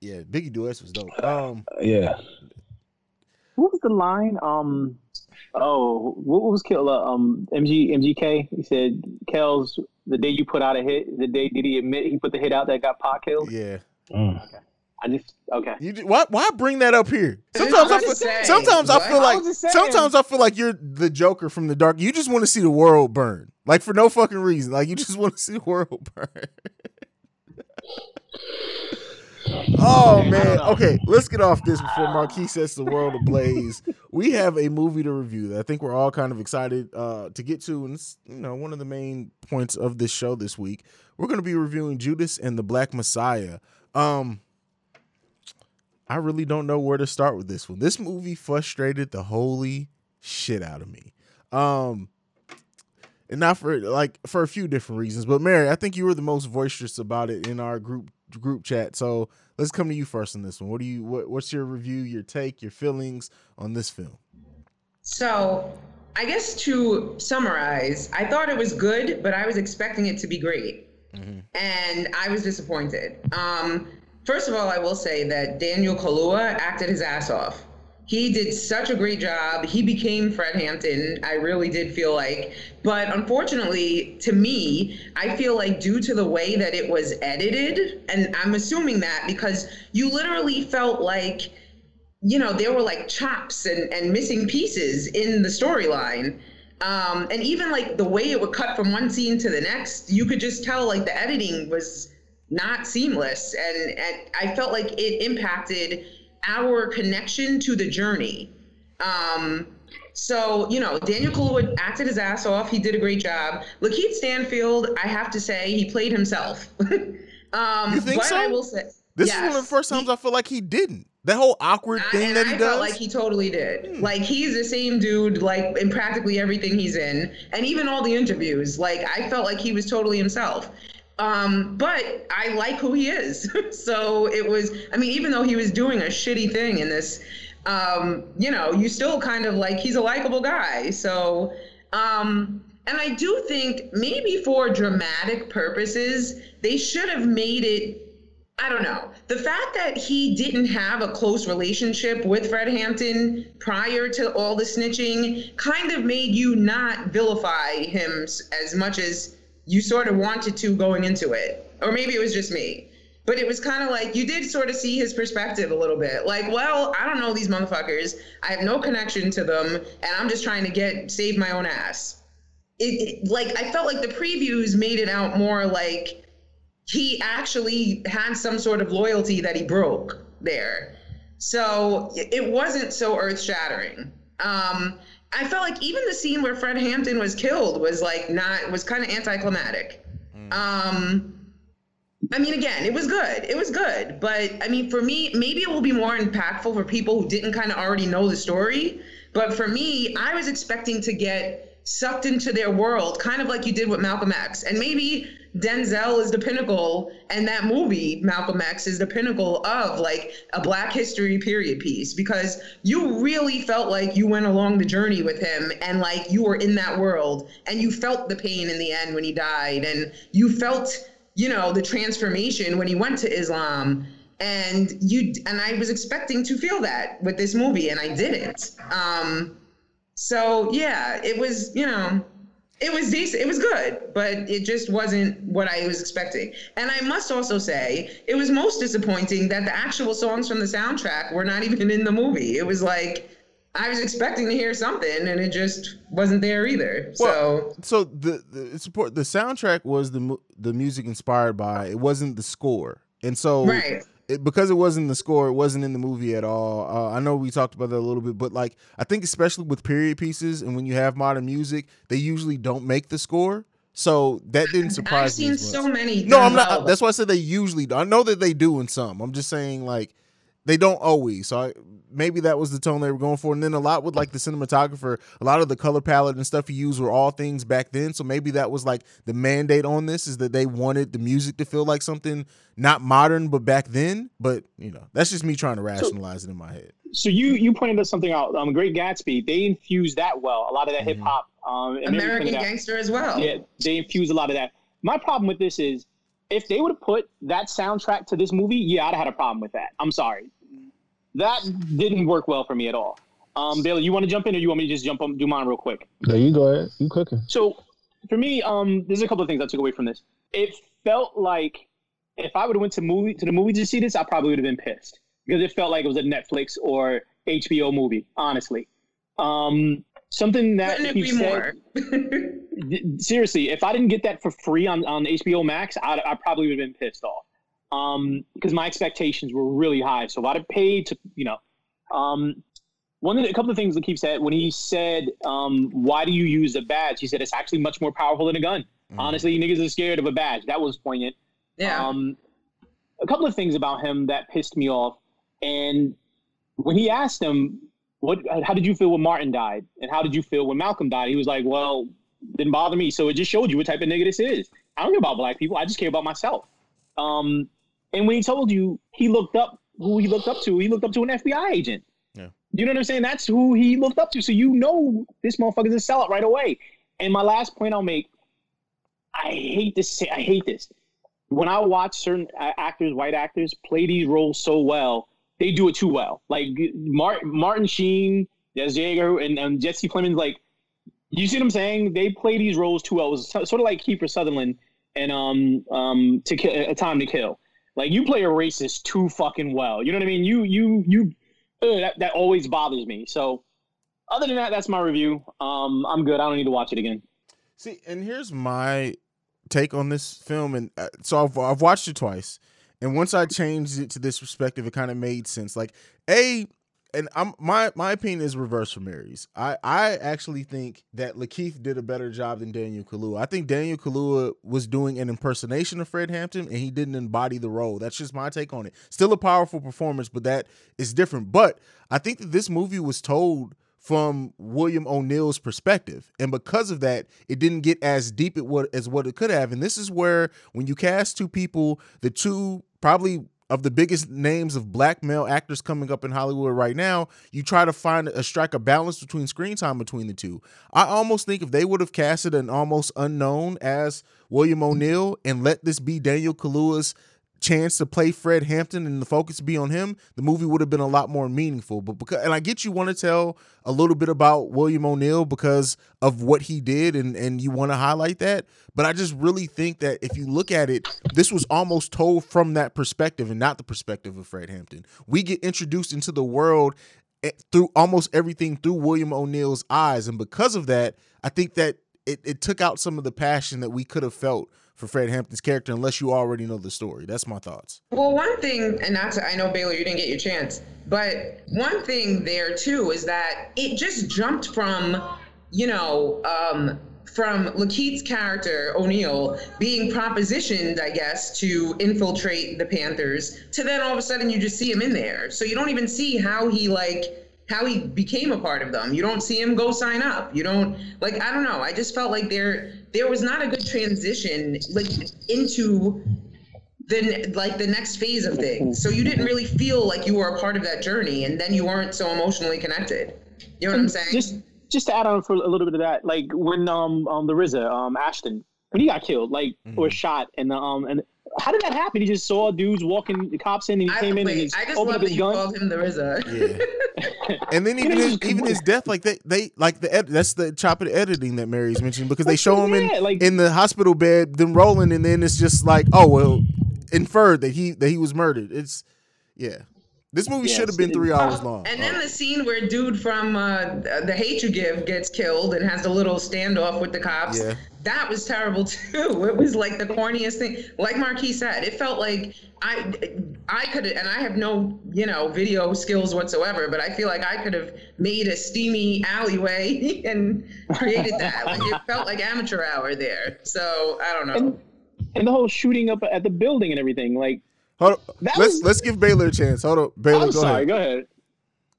Yeah, Biggie duets was dope. Um, Yeah. what was the line? Um, oh, what was Kill? Uh, um, MG MGK. He said, "Kells, the day you put out a hit, the day Diddy admit he put the hit out that got Pac killed?" yeah. Mm. I just okay. You ju- why why bring that up here? Sometimes I feel, say, sometimes I feel like was just saying. sometimes I feel like you're the Joker from the dark. You just want to see the world burn, like for no fucking reason. Like you just want to see the world <laughs> burn. oh man. Okay, let's get off this before Marquis sets the world ablaze. We have a movie to review that I think we're all kind of excited uh, to get to, and it's you know one of the main points of this show this week. We're going to be reviewing Judas and the Black Messiah. Um, I really don't know where to start with this one. This movie frustrated the holy shit out of me. Um and not for like for a few different reasons, but Mary, I think you were the most boisterous about it in our group group chat. So let's come to you first on this one. What do you what, what's your review, your take, your feelings on this film? So, I guess to summarize, I thought it was good, but I was expecting it to be great. And I was disappointed. Um, first of all, I will say that Daniel Kaluuya acted his ass off. He did such a great job. He became Fred Hampton. I really did feel like. But unfortunately, to me, I feel like due to the way that it was edited, and I'm assuming that because you literally felt like you know, there were like chops and, and missing pieces in the storyline. Um, and even like the way it would cut from one scene to the next, you could just tell like the editing was not seamless. And, and I felt like it impacted our connection to the journey. Um, so, you know, Daniel Kaluuya acted his ass off. He did a great job. Lakeith Stanfield, I have to say, he played himself. <laughs> um, You think but so? I will say, This yes. is one of the first times I feel like he didn't. That whole awkward I- thing that he does. I does. felt like he totally did. Hmm. Like he's the same dude, like in practically everything he's in, and even all the interviews. Like I felt like he was totally himself. Um, but I like who he is. <laughs> so it was. I mean, even though he was doing a shitty thing in this, um, you know, you still kind of like he's a likable guy. So. Um, and I do think maybe for dramatic purposes, they should have made it I don't know. The fact that he didn't have a close relationship with Fred Hampton prior to all the snitching kind of made you not vilify him as much as you sort of wanted to going into it. Or maybe it was just me. But it was kind of like you did sort of see his perspective a little bit. Like, well, I don't know these motherfuckers. I have no connection to them, and I'm just trying to get save my own ass. It, it like I felt like the previews made it out more like he actually had some sort of loyalty that he broke there. So it wasn't so earth shattering. Um, I felt like even the scene where Fred Hampton was killed was like not was kind of anticlimactic. Um, I mean, again, it was good. It was good, but I mean, for me, maybe it will be more impactful for people who didn't kind of already know the story. But for me, I was expecting to get sucked into their world, kind of like you did with Malcolm X, and maybe Denzel is the pinnacle, and that movie Malcolm X is the pinnacle of like a Black History period piece because you really felt like you went along the journey with him, and like you were in that world, and you felt the pain in the end when he died, and you felt you know the transformation when he went to Islam and you and I was expecting to feel that with this movie and I didn't. Um so yeah it was you know it was decent. It was good, but it just wasn't what I was expecting. And I must also say, it was most disappointing that the actual songs from the soundtrack were not even in the movie. It was like I was expecting to hear something, and it just wasn't there either. Well, so, so the the support the soundtrack was the the music inspired by. It wasn't the score, and so right. It, because it wasn't the score, it wasn't in the movie at all. Uh, I know we talked about that a little bit, but like I think especially with period pieces and when you have modern music, they usually don't make the score. So that didn't surprise I've me. seen so many. No, I'm not. That's why I said they usually. do. I know that they do in some. I'm just saying like they don't always. So I, maybe that was the tone they were going for. And then a lot with like the cinematographer, a lot of the color palette and stuff he used were all things back then. So maybe that was like the mandate on this is that they wanted the music to feel like something not modern but back then. But you know, that's just me trying to rationalize it in my head. So you you pointed out something out. Um, Great Gatsby. They infused that well. A lot of that Mhm. hip hop. Um, American pointed out- Gangster as well. Yeah, they infuse a lot of that. My problem with this is if they would have put that soundtrack to this movie, yeah, I'd have had a problem with that. I'm sorry. That didn't work well for me at all. Um, Bailey, you want to jump in or you want me to just jump on, do mine real quick? No, you go ahead. You cooking? So for me, um, there's a couple of things I took away from this. It felt like if I would have went to movie to the movie to see this, I probably would have been pissed because it felt like it was a Netflix or HBO movie. Honestly, um, something that Couldn't he agree said, more. <laughs> Seriously, if I didn't get that for free on, on HBO Max, I'd, I probably would have been pissed off. Um, because my expectations were really high. So if I'd have paid to, you know, um, one of the, a couple of things Lakeith said when he said, um, "Why do you use a badge?" He said it's actually much more powerful than a gun. Mhm. Honestly, niggas are scared of a badge. That was poignant. yeah. Um, a couple of things about him that pissed me off, and when he asked him, "What? How did you feel when Martin died? And how did you feel when Malcolm died?" He was like, "Well, didn't bother me." So it just showed you what type of nigga this is. I don't care about black people. I just care about myself. Um, and when he told you he looked up who he looked up to, he looked up to an FBI agent. Yeah. You know what I'm saying? That's who he looked up to. So you know this motherfucker's a sellout right away. And my last point I'll make, I hate this. I hate this. When I watch certain actors, white actors, play these roles so well, they do it too well. Like Martin, Martin Sheen, Des Jaeger, and, and Jesse Plemons. Like, you see what I'm saying? They play these roles too well. It was so- sort of like Kiefer Sutherland and um um to kill a time to kill. Like you play a racist too fucking well. You know what I mean? You you you. Uh, that that always bothers me. So, other than that, that's my review. Um, I'm good. I don't need to watch it again. See, and here's my take on this film, and uh, so I've, I've watched it twice, and once I changed it to this perspective, it kind of made sense. Like, a, and I'm my my opinion is reverse for Mary's. I I actually think that Lakeith did a better job than Daniel Kaluuya. I think Daniel Kaluuya was doing an impersonation of Fred Hampton, and he didn't embody the role. That's just my take on it. Still a powerful performance, but that is different. But I think that this movie was told from William O'Neill's perspective. And because of that, it didn't get as deep as what it could have. And this is where when you cast two people, the two probably of the biggest names of black male actors coming up in Hollywood right now, you try to find a strike a balance between screen time between the two. I almost think if they would have casted an almost unknown as William O'Neill and let this be Daniel Kaluuya's chance to play Fred Hampton and the focus be on him, the movie would have been a lot more meaningful. But because and I get you want to tell a little bit about William O'Neill because of what he did and and you want to highlight that, but I just really think that if you look at it, this was almost told from that perspective and not the perspective of Fred Hampton. We get introduced into the world eh, through almost everything through William O'Neill's eyes and because of that, I think that it, it took out some of the passion that we could have felt for Fred Hampton's character unless you already know the story. That's my thoughts. Well, one thing, and not to, I know Baylor, you didn't get your chance, but one thing there too is that it just jumped from, you know, um, from Lakeith's character O'Neill being propositioned, I guess, to infiltrate the Panthers, to then all of a sudden you just see him in there. So you don't even see how he like how he became a part of them. You don't see him go sign up. You don't like I don't know. I just felt like there there was not a good transition like into the like the next phase of things. So you didn't really feel like you were a part of that journey, and then you weren't so emotionally connected. You know what I'm saying? Just just to add on for a little bit of that, like when um um the RZA um Ashton when he got killed, like or Mhm. shot, and the um and how did that happen? He just saw dudes walking the cops in, and he I, came in wait, and just I just opened love up that his you gun. called him the RZA. Yeah. <laughs> And then You <laughs> even know, his, even his death, like they, they like the ed- that's the chop of the editing that Mary's mentioned because they show him in Yeah, like- in the hospital bed, then rolling, and then it's just like, oh well, inferred that he that he was murdered. It's yeah, this movie Yeah, should have been three hours long. Oh, And then the scene where dude from uh, the Hate U Give gets killed and has the little standoff with the cops. Yeah. That was terrible too. <laughs> It was like the corniest thing. Like Marquis said, it felt like I, I could, and I have no, you know, video skills whatsoever, but I feel like I could have made a steamy alleyway <laughs> and created that. Like it <laughs> felt like amateur hour there. So I don't know. And, and the whole shooting up at the building and everything. Like, Hold on. Let's was- let's give Baylor a chance. Hold on, Baylor, I'm go sorry. ahead.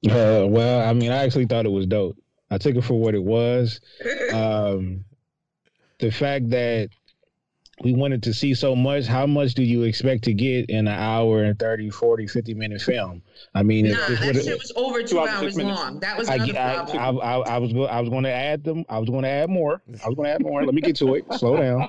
Go ahead. Uh, well, I mean, I actually thought it was dope. I took it for what it was. Um, the fact that we wanted to see so much, how much do you expect to get in an hour and 30, 40, 50 minute film? I mean, if nah, this that shit was over two, Two hours, hours six minutes. long. That was I, another I, problem. I, I, I was I was going to add them. I was going to add more. I was going to add more. Let me get to it. Slow down.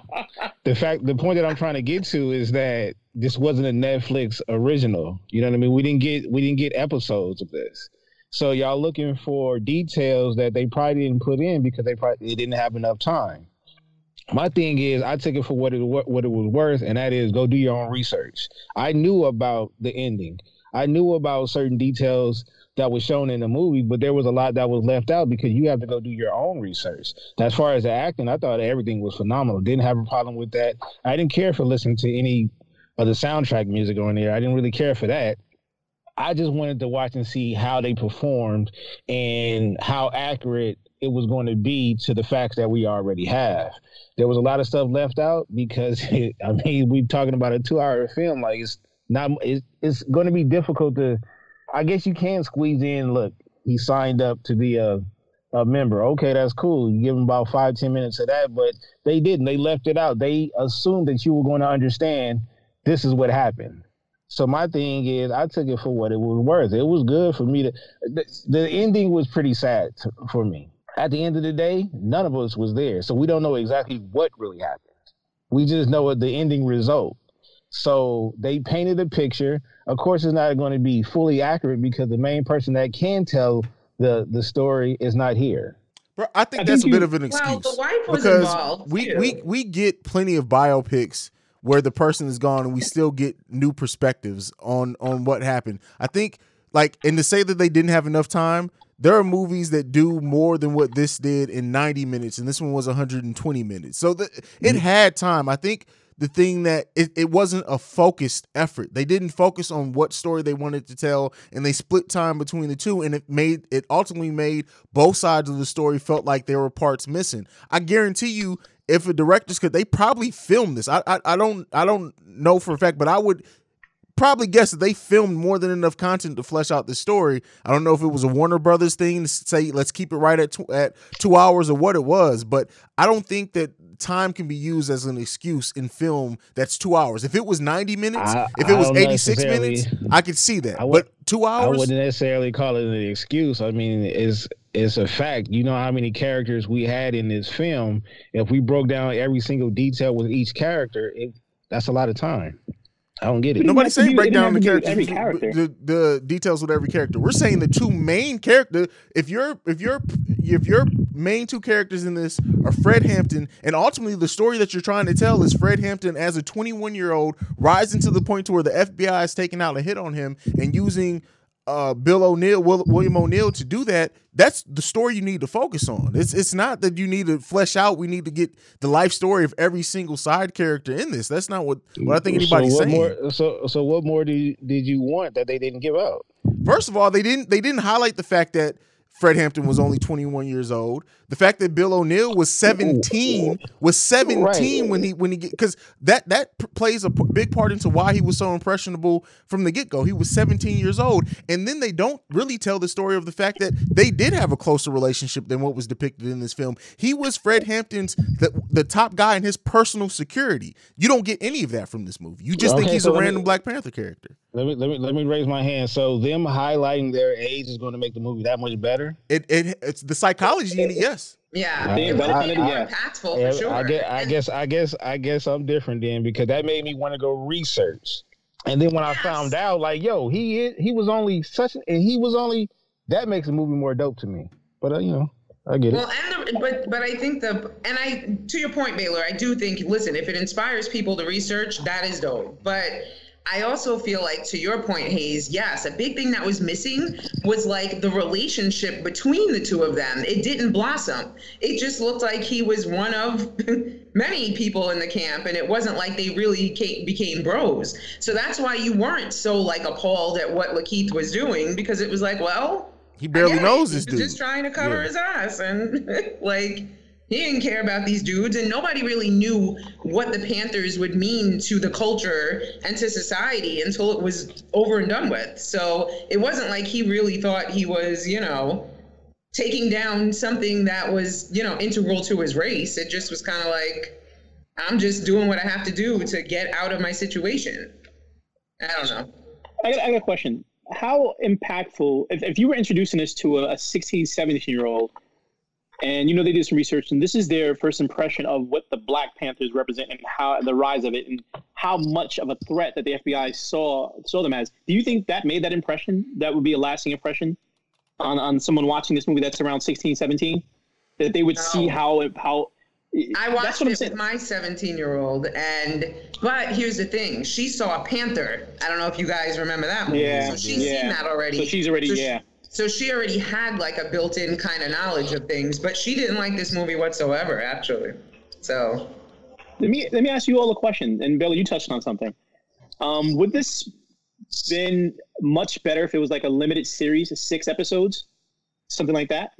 The fact, the point that I'm trying to get to is that this wasn't a Netflix original. You know what I mean? We didn't get we didn't get episodes of this. So y'all looking for details that they probably didn't put in because they probably they didn't have enough time. My thing is, I took it for what it what, what it was worth, and that is go do your own research. I knew about the ending. I knew about certain details that was shown in the movie, but there was a lot that was left out because you have to go do your own research. As far as the acting, I thought everything was phenomenal. Didn't have a problem with that. I didn't care for listening to any of the soundtrack music on there. I didn't really care for that. I just wanted to watch and see how they performed and how accurate it was going to be to the facts that we already have. There was a lot of stuff left out because it, <laughs> I mean we're talking about a two-hour film. Like it's not it's, it's going to be difficult to. I guess you can squeeze in. Look, he signed up to be a a member. Okay, that's cool. You give him about five ten minutes of that, but they didn't. They left it out. They assumed that you were going to understand. This is what happened. So my thing is, I took it for what it was worth. It was good for me to. The, the ending was pretty sad for me. At the end of the day, none of us was there, so we don't know exactly what really happened. We just know the ending result. So they painted a picture. Of course, it's not going to be fully accurate because the main person that can tell the the story is not here. Bro, I think I that's think a bit you- of an excuse. Well, the wife was because involved, we, too. we we get plenty of biopics where the person is gone and we still get new perspectives on on what happened. I think like and to say that they didn't have enough time, there are movies that do more than what this did in 90 minutes and this one was 120 minutes. So the, it had time. I think the thing that it, it wasn't a focused effort. They didn't focus on what story they wanted to tell and they split time between the two and it made it ultimately made both sides of the story felt like there were parts missing. I guarantee you if a director's could they probably filmed this. I, I I don't I don't know for a fact, but I would probably guess that they filmed more than enough content to flesh out the story. I don't know if it was a Warner Brothers thing to say let's keep it right at two, at two hours or what it was, but I don't think that time can be used as an excuse in film that's two hours. If it was ninety minutes, I- if it was eighty six minutes, I could see that. Would- but two hours, I wouldn't necessarily call it an excuse. I mean, it's it's a fact. You know how many characters we had in this film. If we broke down every single detail with each character, it, that's a lot of time. I don't get it. Nobody's saying break down the have to do characters, every character. the, the details with every character. We're saying the two main character. If you're if you're if your main two characters in this are Fred Hampton, and ultimately the story that you're trying to tell is Fred Hampton as a 21 year old rising to the point to where the FBI is taking out a hit on him and using uh, Bill O'Neill, Will, William O'Neill to do that. That's the story you need to focus on. It's it's not that you need to flesh out. We need to get the life story of every single side character in this. That's not what what I think anybody's so saying. More, so so what more did did you want that they didn't give out? First of all, they didn't they didn't highlight the fact that Fred Hampton was only 21 years old. The fact that Bill O'Neill was 17 was 17 Right. when he when he because that that plays a p- big part into why he was so impressionable from the get go. He was 17 years old, and then they don't really tell the story of the fact that they did have a closer relationship than what was depicted in this film. He was Fred Hampton's the, the top guy in his personal security. You don't get any of that from this movie. You just think he's so a let me- random Black Panther character. Let me let me let me raise my hand. So them highlighting their age is going to make the movie that much better. It, it it's the psychology in it. Yes. Yeah, I- it would I- be more I- impactful Yeah, for sure. I guess, I guess, I guess, I guess I'm different then because that made me want to go research. And then when I found out, like, yo, he is, he was only such, and he was only that makes the movie more dope to me. But uh, you know, I get it. Well, and the, but but I think the and I to your point, Baylor, I do think listen, if it inspires people to research, that is dope. But I also feel like to your point, Haize, yes, a big thing that was missing was like the relationship between the two of them. It didn't blossom. It just looked like he was one of <laughs> many people in the camp, and it wasn't like they really ca- became bros. So that's why you weren't so like appalled at what Lakeith was doing because it was like, well, He barely knows this dude. Just trying to cover Yeah. his ass, and <laughs> like he didn't care about these dudes, and nobody really knew what the Panthers would mean to the culture and to society until it was over and done with. So it wasn't like he really thought he was, you know, taking down something that was, you know, integral to his race. It just was kind of like, I'm just doing what I have to do to get out of my situation. I don't know. I got, I got a question. How impactful, if, if you were introducing this to a, a 16, 17 year old, and you know they did some research, and this is their first impression of what the Black Panthers represent and how the rise of it, and how much of a threat that the FBI saw saw them as. Do you think that made that impression? That would be a lasting impression on, on someone watching this movie that's around 16, 17? That they would see how it, how. I watched it with my 17 year old, and but here's the thing: she saw a Panther. I don't know if you guys remember that movie. Yeah, so she's yeah. seen that already. So she's already So she- yeah. So she already had like a built-in kind of knowledge of things, but she didn't like this movie whatsoever, actually. So Let me let me ask you all a question, and Billy, you touched on something. Um, would this been much better if it was like a limited series, six episodes, something like that?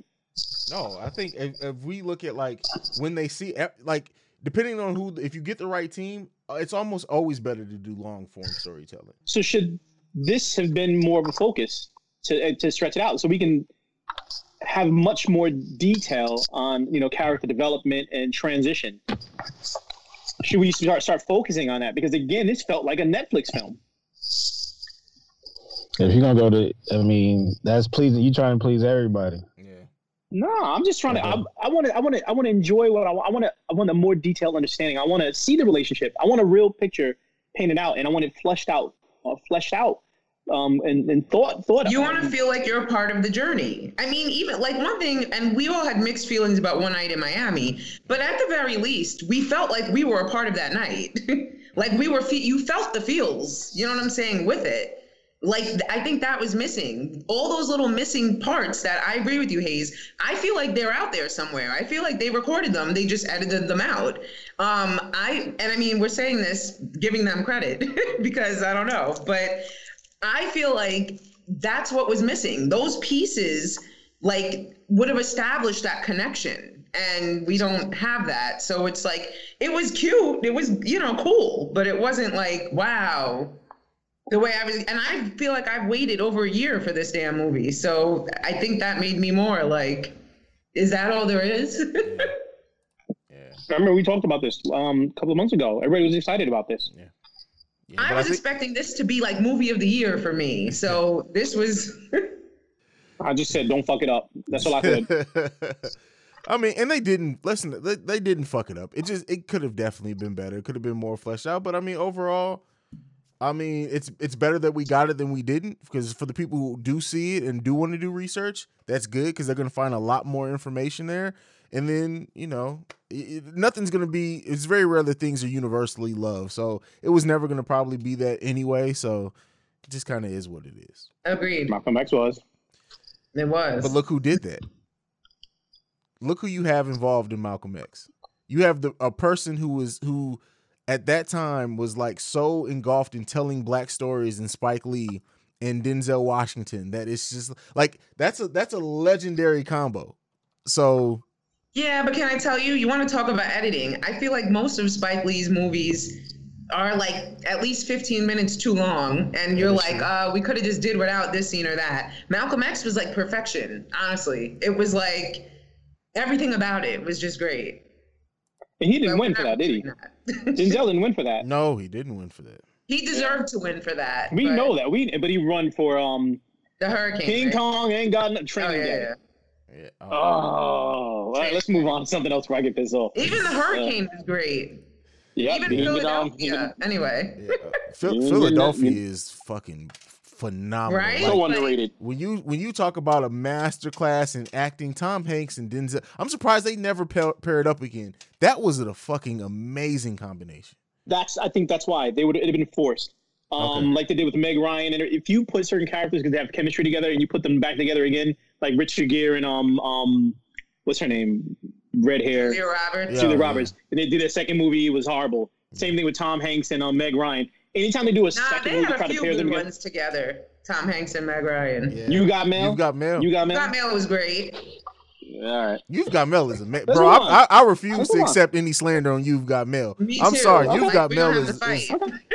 No, I think if, if we look at like when they see e, like depending on who if you get the right team, uh, it's almost always better to do long form storytelling. So should this have been more of a focus to uh, to stretch it out, so we can have much more detail on you know character development and transition? Should we start start focusing on that? Because again, this felt like a Netflix film. if you're gonna go to, I mean, that's pleasing. You trying to please everybody. Yeah. No, I'm just trying to. I want to. I want to. I want to enjoy what I want. I want to. I want a more detailed understanding. I want to see the relationship. I want a real picture painted out, and I want it fleshed out, uh, fleshed out, um, and, and thought thought. you want to feel like you're a part of the journey. I mean, even like one thing, and we all had mixed feelings about One Night in Miami, but at the very least, we felt like we were a part of that night. <laughs> like we were, fe- you felt the feels. You know what I'm saying with it. Like I think that was missing. All those little missing parts that I agree with you, Haize. I feel like they're out there somewhere. I feel like they recorded them. They just edited them out. Um, I and I mean we're saying this, giving them credit <laughs> because I don't know, but I feel like that's what was missing. Those pieces like would have established that connection and we don't have that. So it's like it was cute, it was, you know, cool, but it wasn't like wow. The way I was and I feel like I've waited over a year for this damn movie. So I think that made me more like is that all there is? <laughs> Yeah. I remember, we talked about this um, a couple of months ago. Everybody was excited about this. yeah I but was think- expecting this to be like movie of the year for me. So <laughs> this was <laughs> I just said, don't fuck it up. That's all I said. <laughs> I mean, and they didn't listen. They, they didn't fuck it up. It just it could have definitely been better. It could have been more fleshed out. But I mean, overall, I mean, it's it's better that we got it than we didn't. Because for the people who do see it and do want to do research, that's good because they're going to find a lot more information there. And then you know, it, it- nothing's going to be. It's very rare that things are universally loved. So it was never going to probably be that anyway. So it just kind of is what it is. agreed. Malcolm X was. It was. But look who did that. Look who you have involved in Malcolm X. You have the a person who was who at that time was like so engulfed in telling black stories in Spike Lee and Denzel Washington that it's just like that's a that's a legendary combo. So Yeah, but can I tell you, you want to talk about editing? I feel like most of Spike Lee's movies are like at least 15 minutes too long, and you're like, uh, we could have just did without this scene or that. Malcolm X was like perfection, honestly. It was like everything about it was just great. And he didn't But win for that, did he? doing that. <laughs> Denzel didn't win for that. no, he didn't win for that. he deserved to win for that. We but know that. We but he run for um the Hurricane. King right? Kong ain't got no Oh training yeah, yeah. Yeah. Oh, Oh, all right, let's move on to something else where I get pissed off. Even the hurricane is great. Yeah, Even even, um, Philadelphia. Anyway, yeah, uh, Phil- You- you- Philadelphia is fucking phenomenal. Right? Like, so underrated. when you when you talk about a master class in acting, Tom Hanks and Denzel, I'm surprised they never pair, paired up again. That was a fucking amazing combination. That's I think that's why they would have been forced. Um, Okay. like they did with Meg Ryan, and if you put certain characters because they have chemistry together, and you put them back together again, like Richard Gere and um um, what's her name, red hair, Julia Roberts. Yeah. Julia Roberts, and they did a second movie, it was horrible. Same thing with Tom Hanks and um, Meg Ryan. Anytime they do a Nah, second they movie to try to pair them together, ones together. Tom Hanks and Meg Ryan. Yeah. you got mail. You've got mail. You got mail. Scott Mail was great. All right. You've got mail is amazing, Let's bro. I. I, I refuse to accept any slander on You've Got Mail. Me I'm too. sorry, Okay. You've Got We Mail is, is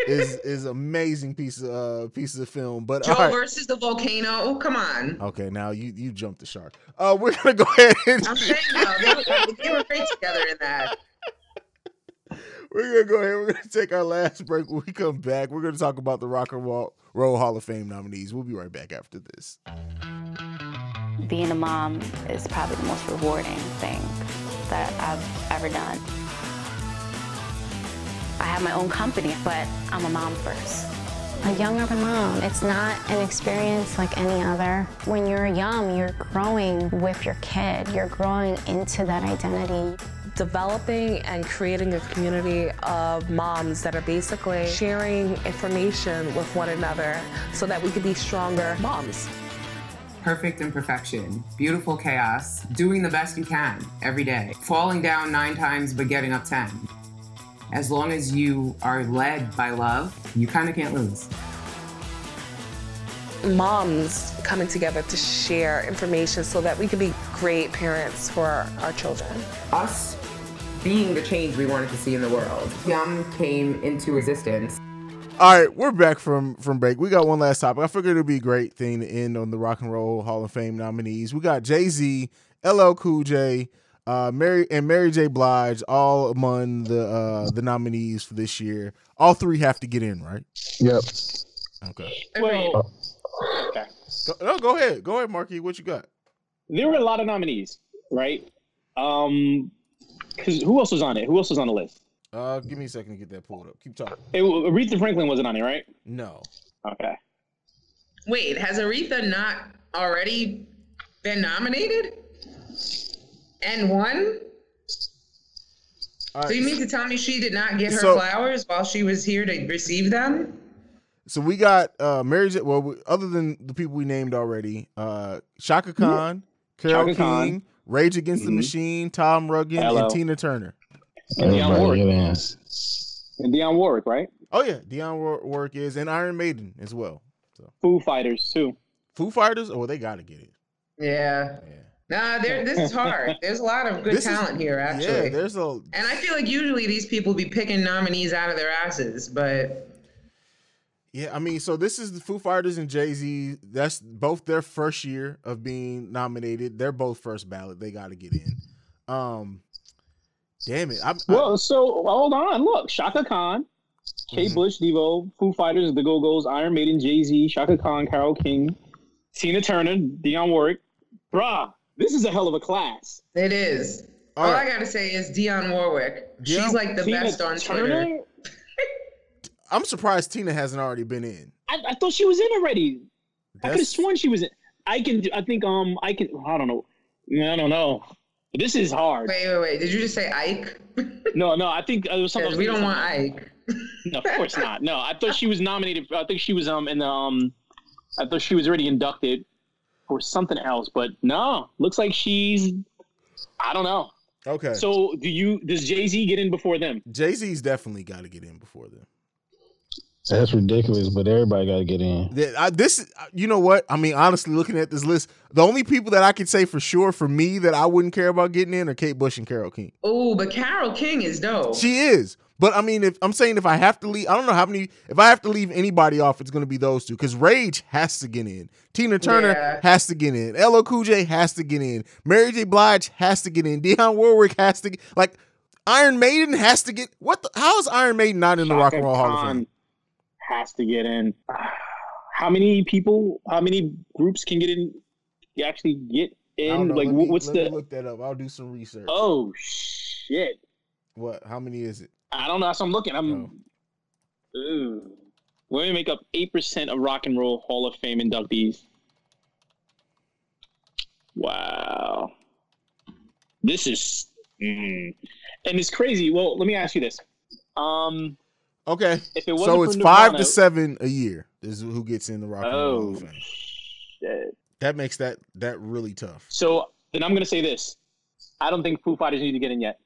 is is amazing piece of uh, piece of film. But Joe all right. versus the volcano. Oh, come on. Okay, now you you jumped the shark. Uh, <laughs> we're gonna go ahead and I'm saying though, they were, they were great together in that. <laughs> we're gonna go ahead. We're gonna take our last break. When we come back, we're gonna talk about the Rock and Roll, Roll Hall of Fame nominees. We'll be right back after this. Being a mom is probably the most rewarding thing that I've ever done. I have my own company, but I'm a mom first. A young urban mom, it's not an experience like any other. When you're young, you're growing with your kid, you're growing into that identity. developing and creating a community of moms that are basically sharing information with one another so that we could be stronger moms. Perfect imperfection, beautiful chaos, doing the best you can every day, falling down nine times but getting up 10. As long as you are led by love, you kind of can't lose. Moms coming together to share information so that we could be great parents for our, our children. Us being the change we wanted to see in the world. Yum came into existence. All right, we're back from from break. We got one last topic. I figured it'd be a great thing to end on the Rock and Roll Hall of Fame nominees. We got Jay Z, LL Cool J, uh, Mary and Mary J. Blige, all among the uh, the nominees for this year. All three have to get in, right? Yep. Okay. Well, okay. Go, no, go ahead. Go ahead, Marky. What you got? There were a lot of nominees, right? Um, because who else was on it? Who else was on the list? Uh, give me a second to get that pulled up. Keep talking. It, Aretha Franklin wasn't on it, right? No. Okay. Wait, has Aretha not already been nominated and won? All So you mean to tell me she did not get her So- flowers while she was here to receive them? So we got uh Mary J. Well, we, other than the people we named already, uh Chaka Khan, Carole Chaka Khan. King, Rage Against the Mhm. Machine, Todd Rundgren, Hello. and Tina Turner. And Dionne Warwick. get. And Dionne Warwick, right? Oh yeah, Dionne War- Warwick is, and Iron Maiden as well. Foo Fighters too. Foo Fighters, oh they got to get it. Yeah. Yeah. Nah. This is hard. <laughs> There's a lot of good This is- talent here, Yeah, actually. there's a and I feel like usually these people be picking nominees out of their asses, but yeah. I mean, so this is the Foo Fighters and Jay Z. That's both their first year of being nominated. They're both first ballot. They got to get in. Um, damn it. I'm, I- Well, so hold on. Look, Chaka Khan, Kate Mhm. Bush, Devo, Foo Fighters, The Go Go's, Iron Maiden, Jay Z, Chaka Khan, Carole King, Tina Turner, Dionne Warwick. Bruh, this is a hell of a class. it is. All All, right. I gotta say is Dionne Warwick. Dionne- She's like the Tina best on Turner? Twitter. <laughs> I'm surprised Tina hasn't already been in. I, I thought she was in already. I could have sworn she was in. I can. I think. Um. I can. I don't know. I don't know. This is hard. Wait, wait, wait. Did you just say Ike? <laughs> No, no. I think uh, it was something. We don't want Ike. <laughs> No, of course not. No, I thought she was nominated. I think she was um in the um. I thought she was already inducted for something else, but no. Looks like she's. I don't know. Okay. So do you? Does Jay Z get in before them? Jay Z's definitely got to get in before them. That's ridiculous, but everybody got to get in. I, this, you know what? I mean, honestly, looking at this list, the only people that I could say for sure for me that I wouldn't care about getting in are Kate Bush and Carole King. Oh, but Carole King is dope. She is, but I mean, if I'm saying if I have to leave, I don't know how many. If I have to leave anybody off, it's going to be those two because Rage has to get in. Tina Turner Yeah. has to get in. LL Cool J has to get in. Mary J. Blige has to get in. Dionne Warwick has to get, like Iron Maiden has to get. What? The, how is Iron Maiden not in the Rock and Chaka Roll Hall of Fame? Has to get in. <sighs> How many people? How many groups can get in? You actually get in like me, what's the look that up. I'll do some research. oh shit What? How many is it? I don't know. That's what I'm looking. I'm. Ooh. Women make up eight percent of Rock and Roll Hall of Fame inductees. Wow. This is, mm. and it's crazy. Well, let me ask you this. Um. Okay. If it wasn't So for it's five Nirvana- to seven a year. Is who gets in the Rock and Roll Hall Oh of Fame. That makes that that really tough. So then I'm gonna say this. I don't think Foo Fighters need to get in yet.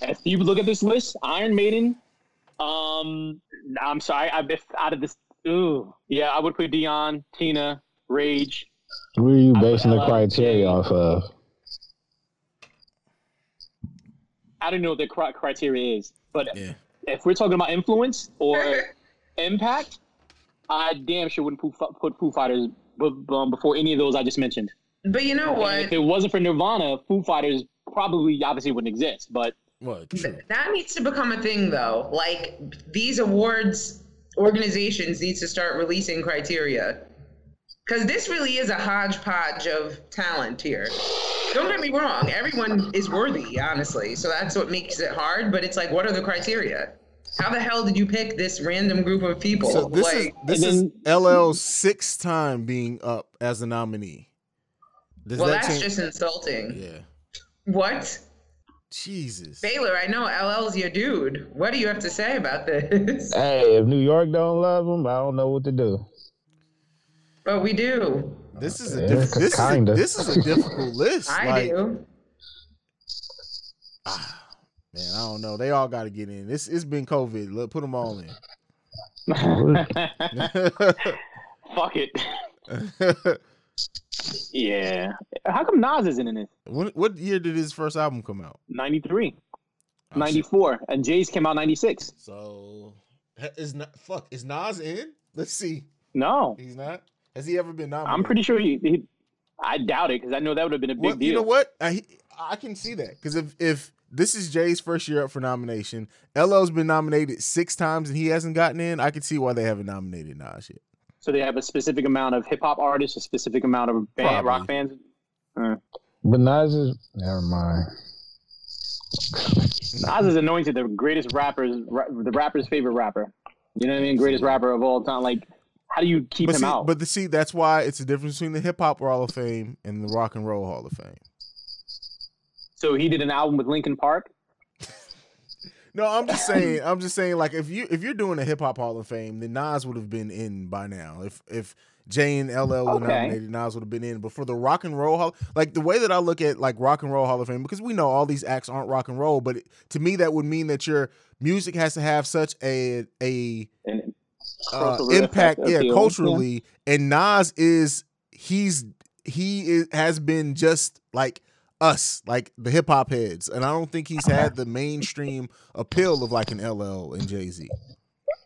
If you look at this list, Iron Maiden. Um, I'm sorry. I if out of this, ooh, yeah, I would put Dionne, Tina, Rage. Where are you basing the criteria off of? I don't know what the criteria is, but if we're talking about influence or <laughs> impact, I damn sure wouldn't put, put Foo Fighters um, before any of those I just mentioned. But you know And what? If it wasn't for Nirvana, Foo Fighters probably obviously wouldn't exist. But what? That needs to become a thing, though. Like these awards organizations needs to start releasing criteria, because this really is a hodgepodge of talent here. Don't get me wrong; everyone is worthy, honestly. So that's what makes it hard. But it's like, what are the criteria? How the hell did you pick this random group of people? So this is like, this is LL's sixth time being up as a nominee. Does well, that that's change- just insulting. Yeah. What? Jesus. Baylor, I know LL's your dude. What do you have to say about this? Hey, if New York don't love him, I don't know what to do. But we do. This is a Yeah, diff- this is a, kinda. this is a difficult <laughs> list. I like, do. Ah, man, I don't know. They all got to get in. This it's been COVID. Let put them all in. <laughs> fuck it. <laughs> yeah. How come Nas isn't in it? What what year did his first album come out? 93. 94. And Jay's came out 96. So is not fuck is Nas in? Let's see. No. He's not. Has he ever been nominated? I'm pretty sure he. he I doubt it because I know that would have been a big Well, deal. you know what? I I can see that because if if this is Jay's first year up for nomination, LL's been nominated six times and he hasn't gotten in. I can see why they haven't nominated Nas yet. So they have a specific amount of hip hop artists, a specific amount of band, rock bands. Uh, But Nas is never mind. Nas is anointed the greatest rappers, ra- the rapper's favorite rapper. You know what I mean? Greatest rapper of all time. Like, how do you keep but him see, out? but the, see, that's why it's a difference between the Hip Hop Hall of Fame and the Rock and Roll Hall of Fame. so he did an album with Linkin Park. <laughs> No, I'm just saying. I'm just saying. Like, if you if you're doing a Hip Hop Hall of Fame, then Nas would have been in by now. If if Jay and LL were Okay. nominated, Nas would have been in. But for the Rock and Roll Hall, like the way that I look at like Rock and Roll Hall of Fame, because we know all these acts aren't rock and roll, but it, to me that would mean that your music has to have such a a uh, impact, yeah, appeal, culturally. And Nas is he's he is, has been just like us, like the hip hop heads, and I don't think he's had the mainstream appeal of like an LL and Jay Z.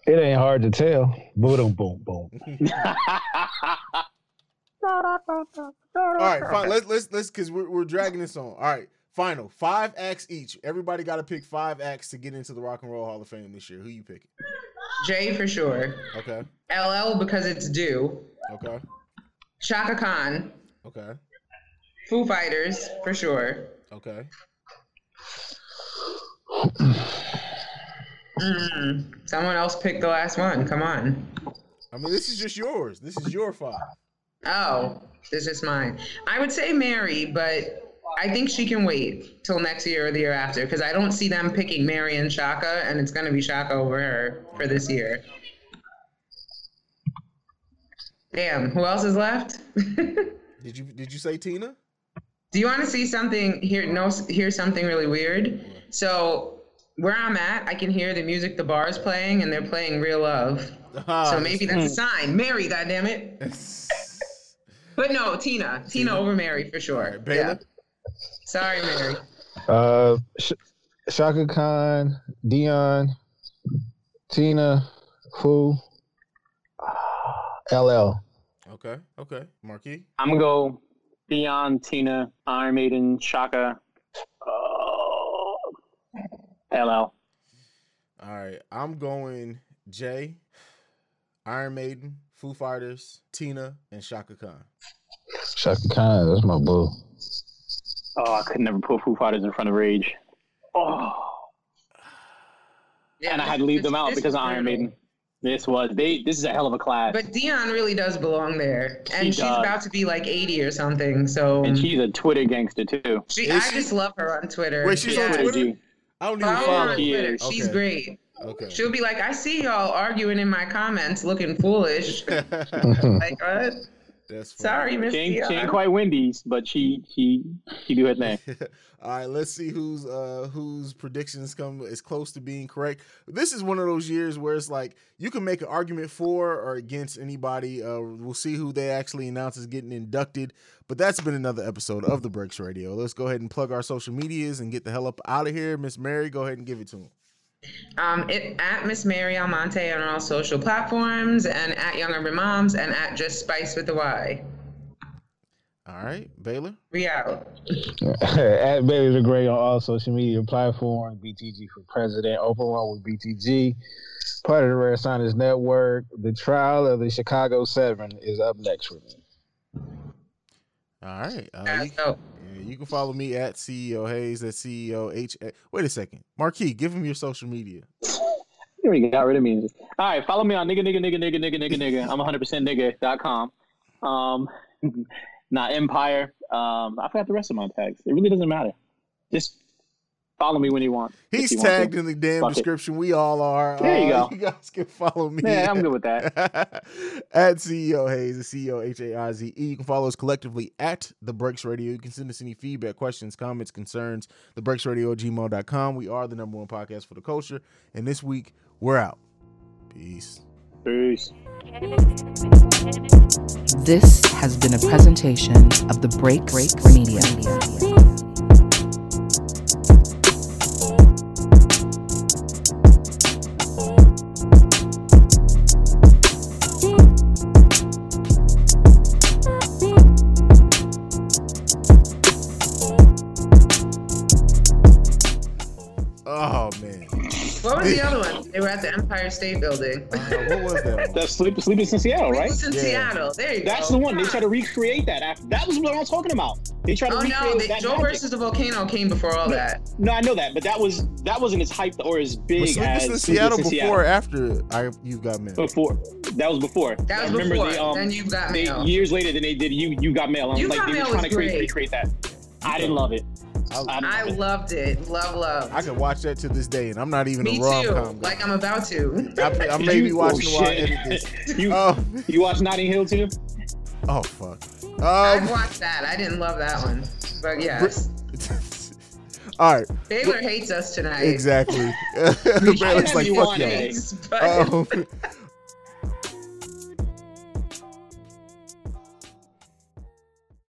It ain't hard to tell. Boom, boom, boom. <laughs> All right, fine. Let's let's let's because we're we're dragging this on. All right, final five acts each. Everybody got to pick five acts to get into the Rock and Roll Hall of Fame this year. Who you picking? Jay for sure. Okay. LL because it's due. Okay. Chaka Khan. Okay. Foo Fighters for sure. Okay. Mm, someone else picked the last one. Come on. I mean, this is just yours. This is your five. Oh, this is mine. I would say Mary, but I think she can wait till next year or the year after because I don't see them picking Mary and Chaka, and it's going to be Chaka over her for this year. Damn, who else is left? <laughs> Did you did you say Tina? Do you want to see something here? No, hear something really weird. So where I'm at, I can hear the music the bar is playing, and they're playing "Real Love." Ah, so maybe that's a sign. Mary, goddammit. <laughs> But no, Tina. Tina over Mary for sure. Baylor? Sorry, Mary. Uh, Sh- Chaka Khan, Dionne, Tina, Foo, <sighs> LL. Okay. Okay. Marquis. I'm gonna go Dionne, Tina, Iron Maiden, Chaka, uh, LL. All right. I'm going Jay, Iron Maiden, Foo Fighters, Tina, and Chaka Khan. Chaka Khan, that's my boo. Oh, I could never put Foo Fighters in front of Rage. Oh, Yeah, and I had to leave them out because of Iron. Maiden. This was they. This is a hell of a class, But Dionne really does belong there, and She she's does. about to be like 80 or something. So and she's a Twitter gangster too. she, Is I she? just love her on Twitter. Wait, she's on Twitter? G. I don't even Follow her on She Twitter. is. She's great. Okay. She'll be like, I see y'all arguing in my comments, looking foolish. <laughs> like what? That's funny. Sorry, Miss She ain't, she ain't quite Wendy's, but she she she do her thing. <laughs> All right, let's see whose uh whose predictions come as close to being correct. This is one of those years where it's like you can make an argument for or against anybody. Uh we'll see who they actually announce is getting inducted. But that's been another episode of the Breaks Radio. Let's go ahead and plug our social medias and get the hell up out of here. Miss Mary, go ahead and give it to him. Um, it, at Miss Mary Almonte on all social platforms, and at Young Urban Moms, and at Just Spice with the Y. All right, Baylor. We out. <laughs> At Baylor the Great on all social media platforms. BTG for president. Open one with BTG. Part of the Rare Science Network. The trial of the Chicago Seven is up next for me. All right. Uh, you, you can follow me at CEO Haize. at CEO H. Wait a second, Marquis. Give him your social media. You got rid of me. All right, follow me on nigga nigga nigga nigga nigga nigga nigga. I'm 100 percent nigga. nigga.com. Um, <laughs> not Empire. Um, I forgot the rest of my tags. It really doesn't matter. Just follow me when you want. He's you want tagged in the damn Fuck it. description. We all are. There you Uh, go. <laughs> You guys can follow me. Yeah, I'm good with that. <laughs> at CEO Haize, the CEO H A I Z E. You can follow us collectively at The Breaks Radio. You can send us any feedback, questions, comments, concerns. The Breaks Radio at gmail.com. We are the number one podcast for the culture. And this week, we're out. Peace. Peace. This has been a presentation of the Break Break Media. They were at the Empire State Building. Uh, what was that? one? That's Sleep, Sleepers in Seattle, right? It was in Yeah. Seattle. There you go. That's go. the one. They tried to recreate that. After, that was what I was talking about. They tried to Oh recreate no, they, that Joe magic. versus the volcano came before all that. No, I know that, but that was that wasn't as hyped or as big Was Sleepless as in Seattle in before or after I You've Got Mail? Before that was before. That I was remember before. They, um, then you've got they, mail. years later than they did you you got mail. I'm You like Got they Mail were trying was to create, great. recreate that. I didn't love it. I, I, I loved it. Love, love. I can watch that to this day, and I'm not even Me a rom com. Like I'm about to. I, I may be watching oh, while I edit <laughs> this. you Oh, you watch Notting Hill too? oh fuck. I've Um, watched that. I didn't love that one, but yes. <laughs> all right, Baylor hates us tonight. exactly. <laughs> Baylor's like you fuck on y'all. it. Thanks, but- Um,